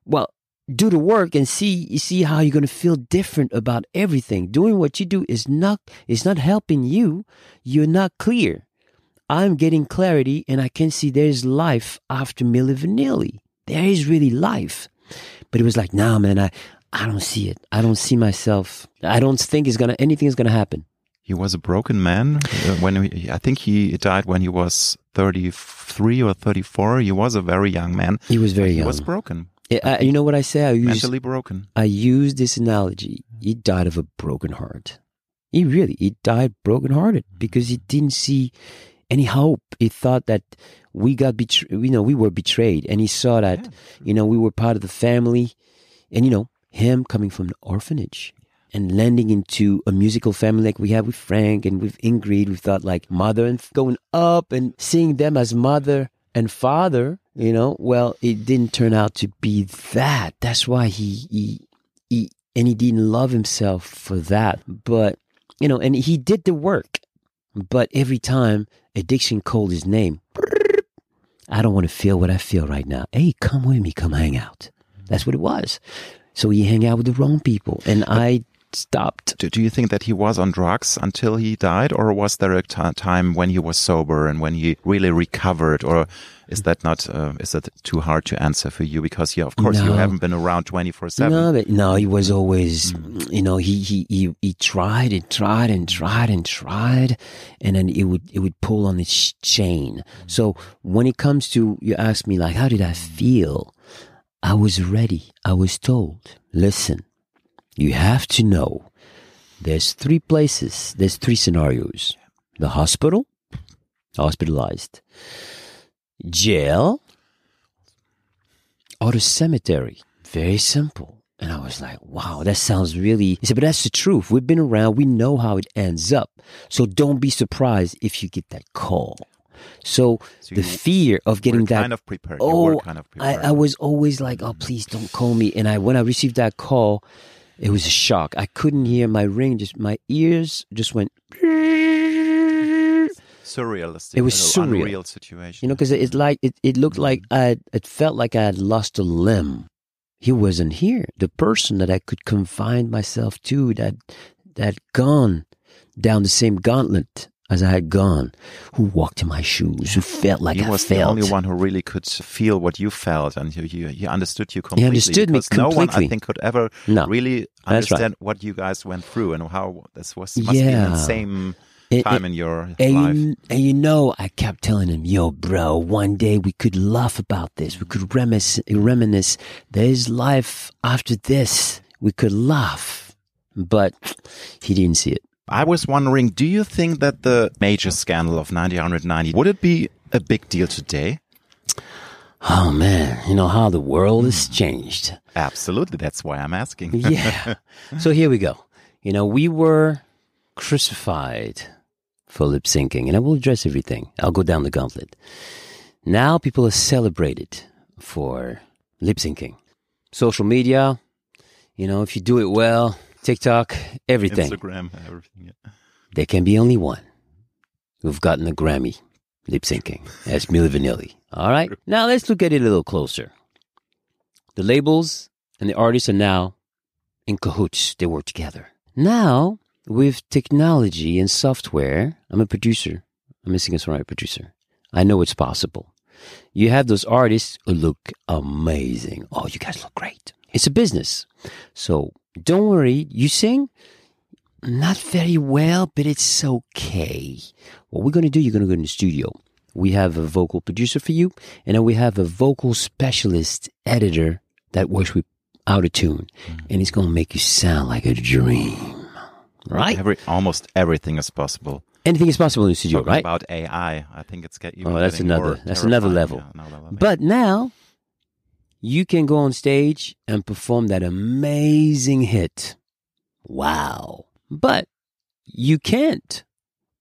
well, do the work and see you see how you're going to feel different about everything. Doing what you do is not is not helping you. You're not clear. I'm getting clarity and I can see there's life after Milli Vanilli. There is really life. But it was like, nah, man, I, I don't see it. I don't see myself. I don't think it's gonna anything is gonna happen. He was a broken man uh, when he, I think he died when he was 33 or 34. He was a very young man. He was very he young. He was broken, I- I- you know what I say? I use mentally broken. I use this analogy. He died of a broken heart. He really he died brokenhearted because he didn't see any hope. He thought that we got betrayed. You know, we were betrayed, and he saw that you know we were part of the family, and you know him coming from the orphanage and landing into a musical family like we have with Frank and with Ingrid. We thought like mother and going up and seeing them as mother and father. You know, well, it didn't turn out to be that. That's why he he he and he didn't love himself for that. But you know, and he did the work. But every time addiction called his name, I don't want to feel what I feel right now. Hey, come with me, come hang out. That's what it was. So he hang out with the wrong people, and I stopped. Do, do you think that he was on drugs until he died, or was there a time when he was sober and when he really recovered, or is that not? Uh, is that too hard to answer for you? Because yeah, of course, you haven't been around twenty four seven. No, but no, he was always, Mm. you know, he, he, he, he tried and tried and tried and tried, and then it would, it would pull on its chain. So when it comes to, you ask me like, how did I feel? I was ready. I was told, listen, you have to know there's three places, there's three scenarios. The hospital, hospitalized, jail, or the cemetery. Very simple. And I was like, wow, that sounds really. He said, but that's the truth. We've been around. We know how it ends up. So don't be surprised if you get that call. So, So the fear of getting that. kind of prepared. you oh, were kind of I. I was always like, oh, please don't call me. And I, when I received that call, it was a shock. I couldn't hear my ring. Just my ears just went. surrealistic. It was a surreal. unreal situation. You know, because it like it, it looked like mm-hmm. I it felt like I had lost a limb. He wasn't here. The person that I could confine myself to that that gone down the same gauntlet as I had gone, who walked in my shoes, who felt like he I was the only one who really could feel what you felt, and he, he, he understood you completely. He understood me because No one, I think, could ever No, really that's right. understand what you guys went through and how this was. Must be Yeah. the same It- time it- in your And life. you, and you know, I kept telling him, yo, bro, one day we could laugh about this. We could reminisce, reminisce. There's life after this. We could laugh. But he didn't see it. I was wondering, do you think that the major scandal of 1990 would it be a big deal today? Oh, man. You know how the world has hmm. changed. Absolutely, that's why I'm asking. Yeah. so here we go. You know, we were crucified for lip syncing, and I will address everything. I'll go down the gauntlet. Now people are celebrated for lip syncing. Social media, you know, if you do it well, TikTok, everything. Instagram, everything. Yeah. There can be only one who've gotten a Grammy lip syncing. That's Milli Vanilli. All right. Now let's look at it a little closer. The labels and the artists are now in cahoots. They work together. Now, with technology and software, I'm a producer. I'm a singer songwriter producer. I know it's possible. You have those artists who look amazing. Oh, you guys look great. It's a business. So don't worry. You sing? Not very well, but it's okay. What we're going to do, you're going to go in the studio. We have a vocal producer for you, and then we have a vocal specialist editor that works with out of tune, mm. and it's going to make you sound like a dream. Right? Every, almost everything is possible. Anything is possible in the studio, Talking right? about AI, I think it's get, even Oh, that's another- that's another level. Yeah, another level. But now you can go on stage and perform that amazing hit. Wow. But you can't.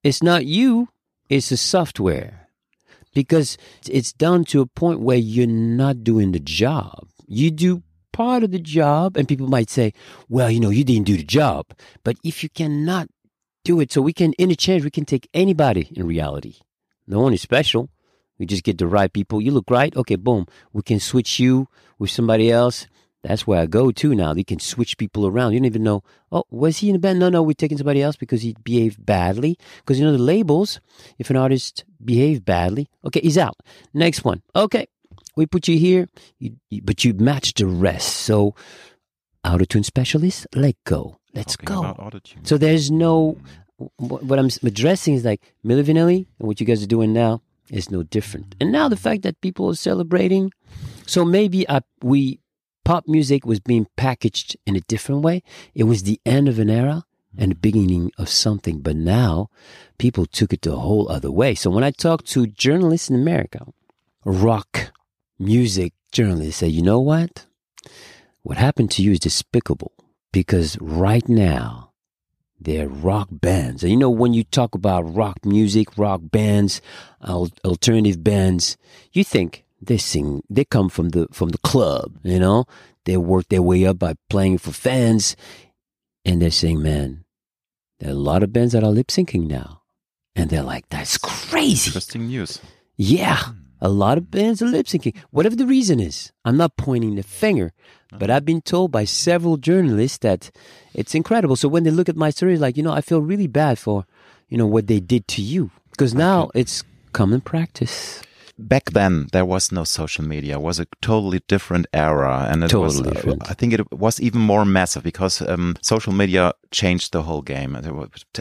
It's not you, it's the software. Because it's done to a point where you're not doing the job. You do part of the job, and people might say, well, you know, you didn't do the job. But if you cannot do it, so we can interchange, we can take anybody in reality. No one is special. We just get the right people. You look right. Okay, boom. We can switch you with somebody else That's where I go to now. You can switch people around. You don't even know, oh, was he in the band? No, no, we're taking somebody else because he behaved badly. Because you know the labels, if an artist behaved badly, okay, he's out. Next one. Okay, we put you here, you, you, but you match the rest. So, auto tune specialist, let go. Let's Talking go. So there's no mm. what what I'm addressing is like Milli Vanilli and what you guys are doing now is no different. And now the fact that people are celebrating, so maybe I, we pop music was being packaged in a different way. It was the end of an era and the beginning of something. But now people took it a whole other way. So when I talk to journalists in America, rock music journalists say, you know what? What happened to you is despicable because right now they're rock bands. And you know, when you talk about rock music, rock bands, al- alternative bands, you think they sing, they come from the, from the club, you know, they work their way up by playing for fans and they're saying, man, there are a lot of bands that are lip syncing now. And they're like, that's crazy. Interesting news. Yeah. Hmm. A lot of bands are lip syncing. Whatever the reason is, I'm not pointing the finger, but I've been told by several journalists that it's incredible. So when they look at my story, like, you know, I feel really bad for, you know, what they did to you. Because now it's common practice. Back then, there was no social media. It was a totally different era, and it was. Totally uh. I think it was even more massive because um, social media changed the whole game.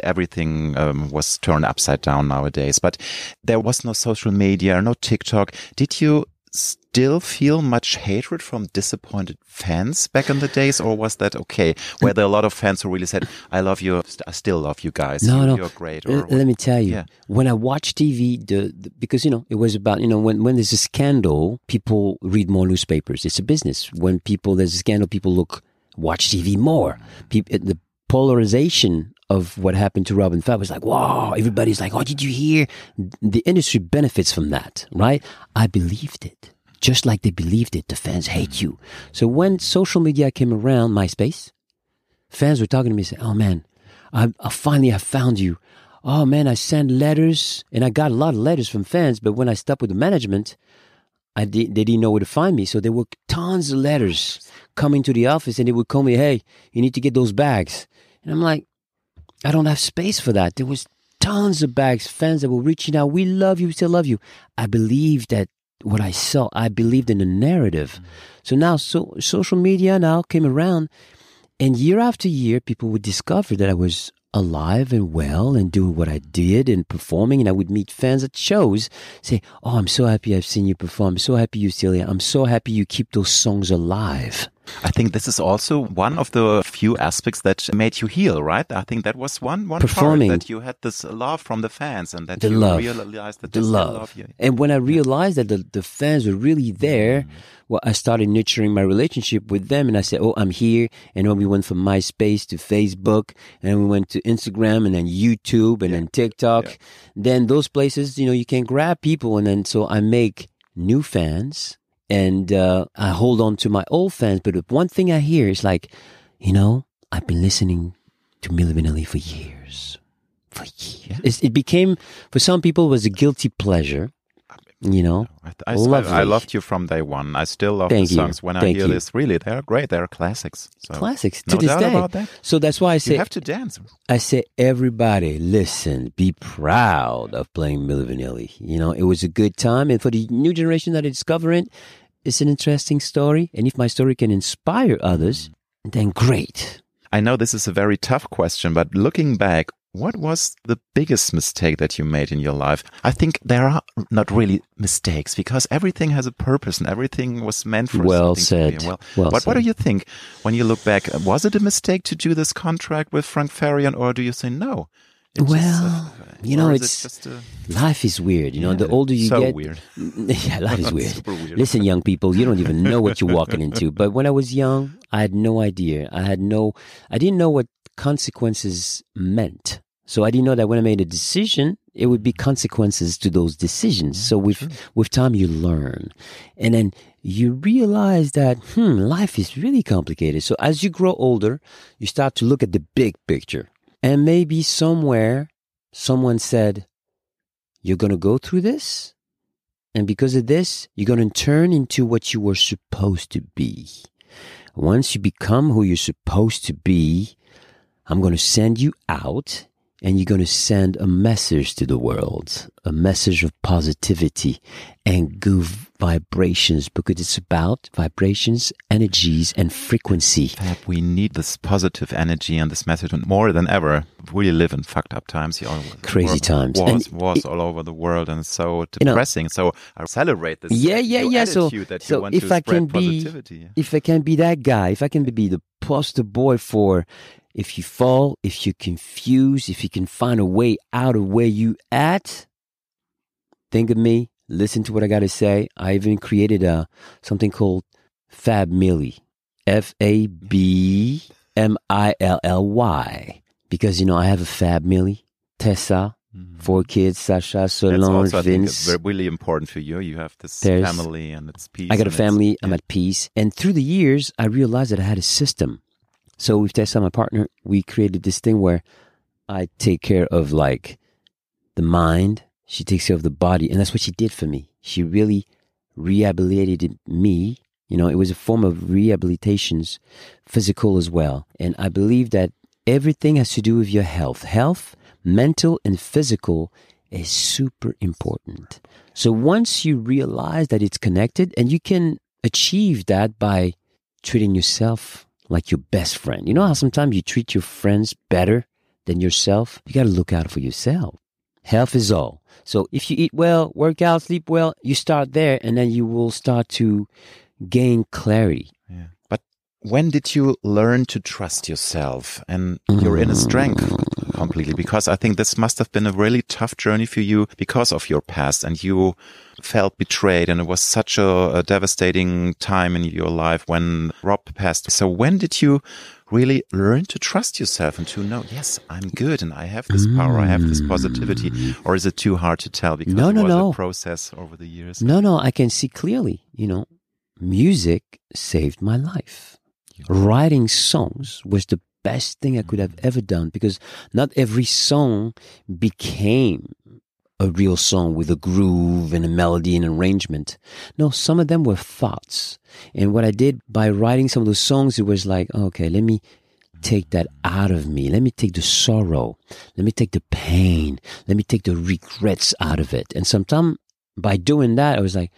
Everything um, was turned upside down nowadays. But there was no social media, no TikTok. Did you still feel much hatred from disappointed fans back in the days, or was that okay? Were there a lot of fans who really said, "I love you, I still love you guys. No, you, no. you're great." Or let me tell you, Yeah. when I watch TV, the, the because you know it was about you know when when there's a scandal, people read more newspapers. It's a business. When people there's a scandal, people look watch TV more. People the polarization of what happened to Rob and Fab was like, wow, everybody's like, oh, did you hear? The industry benefits from that, right? I believed it. Just like they believed it, the fans hate you. So when social media came around, MySpace, fans were talking to me saying, "Oh man, I, I finally have found you. Oh man, I sent letters and I got a lot of letters from fans, but when I stopped with the management, I did, they didn't know where to find me. So there were tons of letters coming to the office, and they would call me, "Hey, you need to get those bags." And I'm like, I don't have space for that. There was tons of bags, fans that were reaching out. We love you, we still love you. I believed that what I saw. I believed in the narrative. Mm. So now, so social media now came around, and year after year, people would discover that I was alive and well and doing what I did and performing. And I would meet fans at shows, say, "Oh, I'm so happy I've seen you perform. I'm so happy you still here. I'm so happy you keep those songs alive." I think this is also one of the few aspects that made you heal, right? I think that was one one Performing. part that you had this love from the fans and that The you love. realized that the love. love you. And when I realized that the, the fans were really there, mm-hmm. well, I started nurturing my relationship with them. And I said, Oh, I'm here. And then we went from MySpace to Facebook and we went to Instagram and then YouTube and then TikTok. Then those places, you know, you can grab people. And then so I make new fans and uh, I hold on to my old fans. But one thing I hear is like, you know, I've been listening to Milli Vanilli for years. For years. It's, it became, for some people, it was a guilty pleasure. You know, I, I, I loved you from day one. I still love Thank the you. songs. When I hear you. this, really, they're great. They're classics. So, classics no to this day. that. So that's why I say You have to dance. I say, everybody, listen, be proud of playing Milli Vanilli. You know, it was a good time, and for the new generation that is discovering, it's an interesting story. And if my story can inspire others, then great. I know this is a very tough question, but looking back, what was the biggest mistake that you made in your life? I think there are not really mistakes because everything has a purpose and everything was meant for Well something to be. said. Well, Well what, what do you think when you look back? Was it a mistake to do this contract with Frank Farian, or do you say no? It just, Well, uh, you know, it it's- just a, Life is weird. You know, the older you so get, weird. yeah, life is weird. Weird. Listen, young people, you don't even know what you're walking into. But when I was young, I had no idea. I had no, I didn't know what consequences meant. So I didn't know that when I made a decision, it would be consequences to those decisions. So with with time, you learn, and then you realize that hmm, life is really complicated. So as you grow older, you start to look at the big picture, and maybe somewhere someone said, "You're going to go through this." And because of this, you're going to turn into what you were supposed to be. Once you become who you're supposed to be, I'm going to send you out and you're going to send a message to the world, a message of positivity and good vibrations because it's about vibrations, energies, and frequency. Fab, we need this positive energy and this message more than ever. We live in fucked up times. Crazy war, times. Wars, And wars it- all over the world and so You know- depressing. so I celebrate this. Yeah, yeah, yeah. So, attitude that you so if I can be, positivity. if I can be that guy, if I can be the poster boy for, if you fall, if you're confused, if you can find a way out of where you at, think of me. Listen to what I got to say. I even created a something called FabMilly, F A B M I L L Y, because you know I have a FabMilly, Tessa, mm-hmm. four kids, Sasha, Solange, also, I think, Vince. very- really important for you. You have this family and it's peace. I got a family. I'm at peace. And through the years, I realized that I had a system. So with Tessa, my partner, we created this thing where I take care of like the mind. She takes care of the body. And that's what she did for me. She really rehabilitated me. You know, it was a form of rehabilitations, physical as well. And I believe that everything has to do with your health. Health, mental and physical is super important. So once you realize that it's connected and you can achieve that by treating yourself like your best friend. You know how sometimes you treat your friends better than yourself? You got to look out for yourself. Health is all. So if you eat well, work out, sleep well, you start there and then you will start to gain clarity. Yeah. But when did you learn to trust yourself and your inner strength completely? Because I think this must have been a really tough journey for you because of your past and you felt betrayed and it was such a, a devastating time in your life when Rob passed. So when did you really learn to trust yourself and to know, yes, I'm good and I have this power, I have this positivity, mm. or is it too hard to tell because No, it no, was no. a process over the years? No, no, I can see clearly. You know, music saved my life. Writing songs was the best thing I could have mm. ever done because not every song became a real song with a groove and a melody and arrangement. No, some of them were thoughts. And what I did by writing some of those songs, it was like, okay, let me take that out of me. Let me take the sorrow. Let me take the pain. Let me take the regrets out of it. And sometimes by doing that, I was like,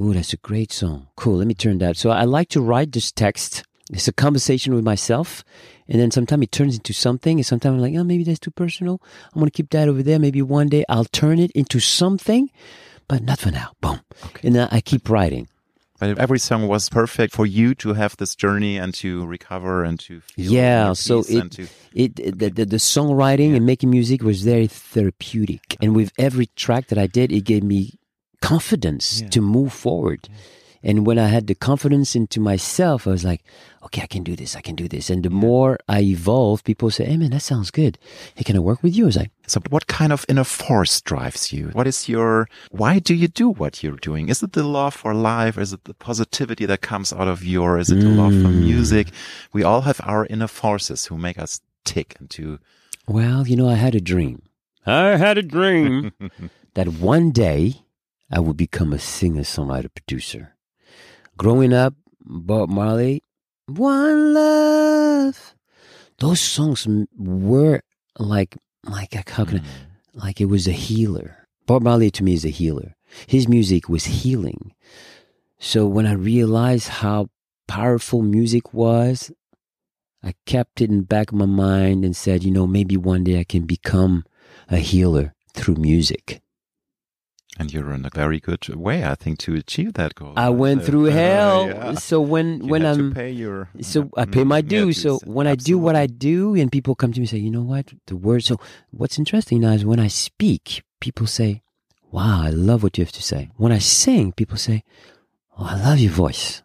Ooh, that's a great song. Cool. Let me turn that. So I like to write this text. It's a conversation with myself. And then sometimes it turns into something. And sometimes I'm like, oh, maybe that's too personal. I'm going to keep that over there. Maybe one day I'll turn it into something, but not for now. Boom. And then I keep writing. But every song was perfect for you to have this journey and to recover and to feel Yeah, so it, to it the, the, the songwriting and making music was very therapeutic. And with every track that I did, it gave me confidence Yeah. to move forward. And when I had the confidence into myself, I was like, okay, I can do this, I can do this. And the more I evolve, people say, hey man, that sounds good. Hey, can I work with you? I was like, So, what kind of inner force drives you? What is your, why do you do what you're doing? Is it the love for life? Is it the positivity that comes out of your, is it the love for Mm. music? We all have our inner forces who make us tick and to, well, you know, I had a dream. I had a dream that one day I would become a singer, songwriter, producer. Growing up, Bob Marley, One Love, those songs were like, like, uh, how can I, hmm. like it was a healer. Bob Marley to me is a healer. His music was healing. So when I realized how powerful music was, I kept it in the back of my mind and said, you know, maybe one day I can become a healer through music. And you're in a very good way, I think, to achieve that goal. I went Uh, through uh, hell. yeah. So when You when I'm pay your, so I pay my mm, yeah, dues. So dues, when I do what I do, and people come to me and say, you know what, the word. So what's interesting now is when I speak, people say, "Wow, I love what you have to say." When I sing, people say, "Oh, I love your voice."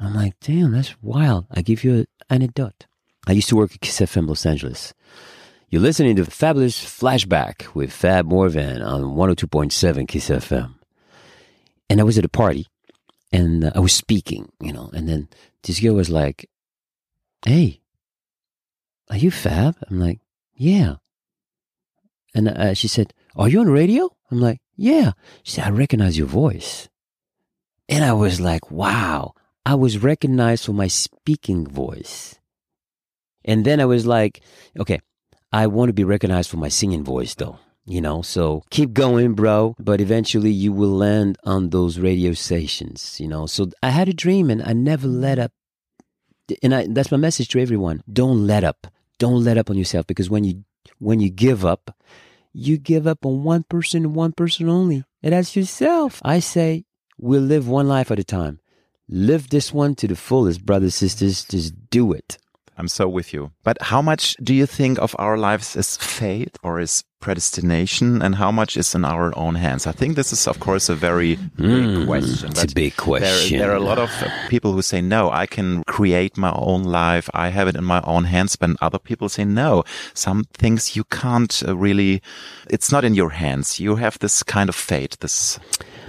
I'm like, "Damn, that's wild." I give you an anecdote. I used to work at Kiss FM Los Angeles. You're listening to Fabulous Flashback with Fab Morvan on 102.7 Kiss FM. And I was at a party and uh, I was speaking, you know, and then this girl was like, Hey, are you Fab? I'm like, Yeah. And uh, she said, Are you on radio? I'm like, Yeah. She said, I recognize your voice. And I was like, Wow, I was recognized for my speaking voice. And then I was like, okay, I want to be recognized for my singing voice though. You know, so keep going, bro. But eventually you will land on those radio stations, you know. So I had a dream and I never let up. And I, that's my message to everyone. Don't let up. Don't let up on yourself because when you, when you give up, you give up on one person and one person only. And that's yourself. I say, we'll live one life at a time. Live this one to the fullest, brothers, sisters. Just do it. I'm so with you. But how much do you think of our lives is fate or is predestination and how much is in our own hands? I think this is, of course, a very big Mm, question. It's a big question. There, there are a lot of people who say, no, I can create my own life. I have it in my own hands. But other people say, no, some things you can't uh, really, it's not in your hands. You have this kind of fate, this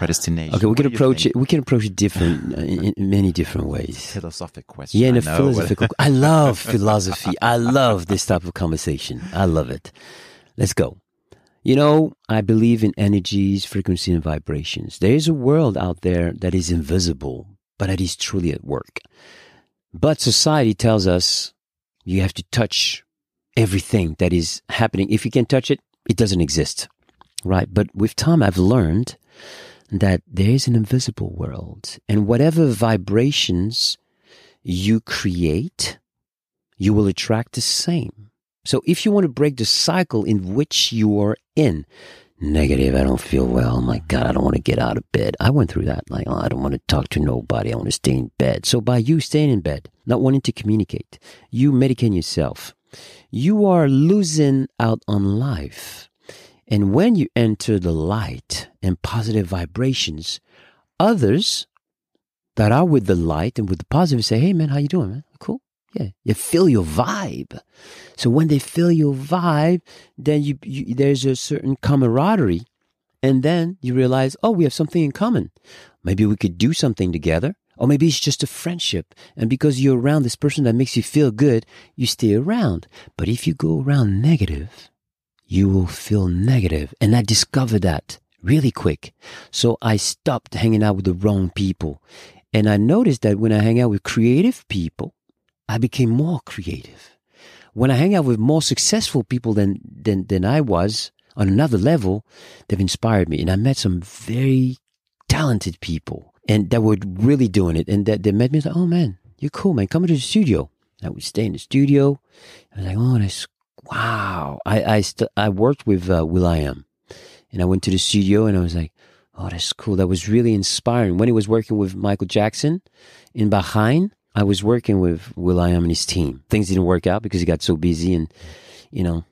predestination. Okay, we can approach it. We can approach it different uh, in, in many different ways. Philosophic question. Yeah, in I a but- philosophical. I love philosophy. I love this type of conversation. I love it. Let's go. You know, I believe in energies, frequency, and vibrations. There is a world out there that is invisible, but that is truly at work. But society tells us you have to touch everything that is happening. If you can touch it, it doesn't exist. Right. But with time, I've learned that there is an invisible world and whatever vibrations you create, you will attract the same. So if you want to break the cycle in which you are in, negative, I don't feel well. My God, I don't want to get out of bed. I went through that. Like, oh, I don't want to talk to nobody. I want to stay in bed. So by you staying in bed, not wanting to communicate, you medicating yourself, you are losing out on life. And when you enter the light and positive vibrations, others that are with the light and with the positive say, Hey man, how you doing, man? Cool. Yeah. You feel your vibe. So when they feel your vibe, then you, you there's a certain camaraderie. And then you realize, oh, we have something in common. Maybe we could do something together. Or maybe it's just a friendship. And because you're around this person that makes you feel good, you stay around. But if you go around negative, you will feel negative. And I discovered that really quick. So I stopped hanging out with the wrong people. And I noticed that when I hang out with creative people, I became more creative. When I hang out with more successful people than, than, than I was on another level, they've inspired me. And I met some very talented people and that were really doing it. And that they met me like, oh man, you're cool, man. Come to the studio. I would stay in the studio. I was like, oh, that's wow. I I st- I worked with uh, will.i.am, and I went to the studio and I was like, oh, that's cool. That was really inspiring. When he was working with Michael Jackson in Bahrain, I was working with will.i.am and his team. Things didn't work out because he got so busy, and you know,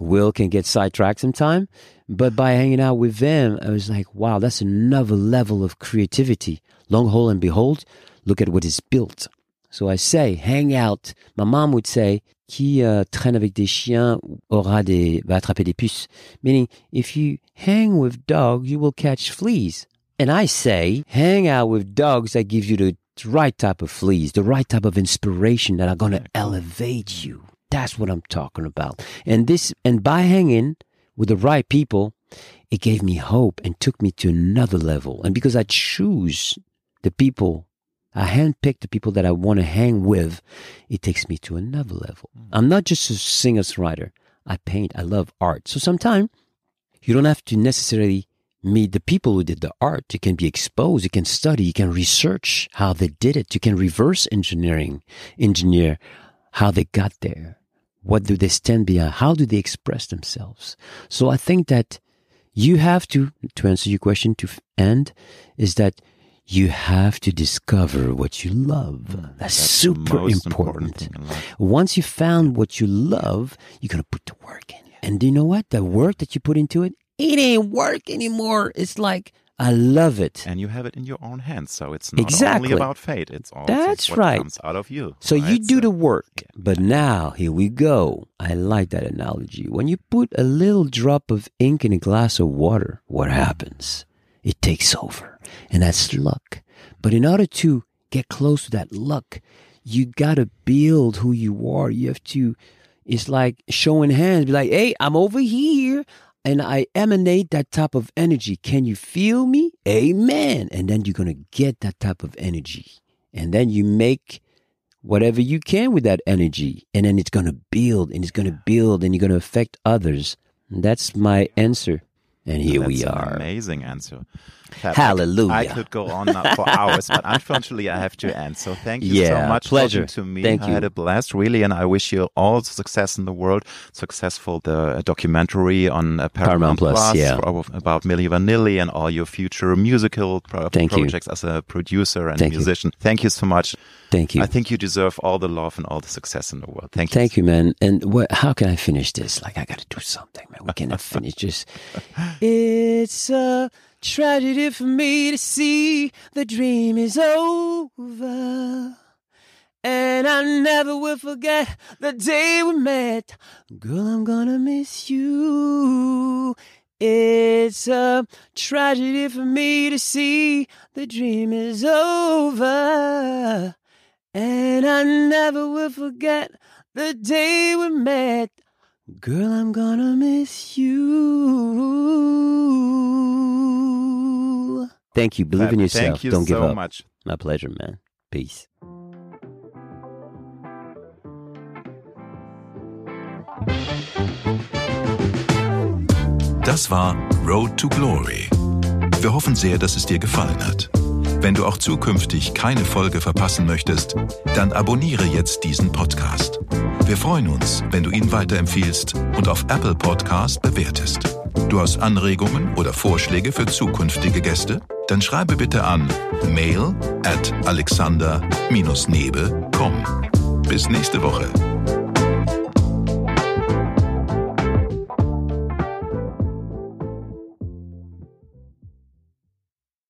Will can get sidetracked sometime. But by hanging out with them, I was like, wow, that's another level of creativity. Long haul and behold, look at what is built. So I say, hang out. My mom would say, qui uh, traîne avec des chiens aura des, va attraper des puces. Meaning, if you hang with dogs, you will catch fleas. And I say, hang out with dogs that give you the right type of fleas, the right type of inspiration that are going to elevate you. That's what I'm talking about. And this, and by hanging with the right people, it gave me hope and took me to another level. And because I choose the people, I handpick the people that I want to hang with, it takes me to another level. Hmm. I'm not just a singer songwriter. I paint. I love art. So sometimes you don't have to necessarily meet the people who did the art. You can be exposed. You can study. You can research how they did it. You can reverse engineering, engineer how they got there. What do they stand behind? How do they express themselves? So I think that you have to, to answer your question to end, is that you have to discover what you love. Mm, that's, That's super important. life. Once you found what you love, you're going to put the work in. And do you know what? The work that you put into it, it ain't work anymore. It's like, I love it. And you have it in your own hands, so it's not Exactly. only about fate. It's all That's what right. comes out of you. So you right? do the work. yeah. But now, here we go. I like that analogy. When you put a little drop of ink in a glass of water, what happens? It takes over. And that's luck. But in order to get close to that luck, you gotta build who you are. You have to, it's like showing hands, be like, hey, I'm over here. And I emanate that type of energy. Can you feel me? Amen. And then you're gonna get that type of energy And then you make whatever you can with that energy. And then it's going to build and it's going to build and you're going to affect others. And that's my answer. And here That's we an are. amazing answer. Fab. Hallelujah. I could go on for hours, but unfortunately I have to end. So thank you Yeah, so much pleasure. to me. Thank I you. had a blast, really, and I wish you all the success in the world. Successful the documentary on uh, Paramount, Paramount Plus, yeah. for- about Milli Vanilli and all your future musical pro- Thank you. projects as a producer and Thank you. musician. Thank you so much. Thank you. I think you deserve all the love and all the success in the world. Thank you. Thank you, man. And what, how can I finish this? Like, I got to do something, man. We cannot finish this. It's a tragedy for me to see the dream is over. And I never will forget the day we met. Girl, I'm gonna miss you. It's a tragedy for me to see the dream is over. And I never will forget the day we met. Girl, I'm gonna miss you. Thank you. Believe in Fab. yourself. Thank you Don't give so up. much. My pleasure, man. Peace. Das war Road to Glory. Wir hoffen sehr, dass es dir gefallen hat. Wenn du auch zukünftig keine Folge verpassen möchtest, dann abonniere jetzt diesen Podcast. Wir freuen uns, wenn du ihn weiterempfiehlst und auf Apple Podcast bewertest. Du hast Anregungen oder Vorschläge für zukünftige Gäste? Dann schreibe bitte an mail at alexander-nebe.com. Bis nächste Woche.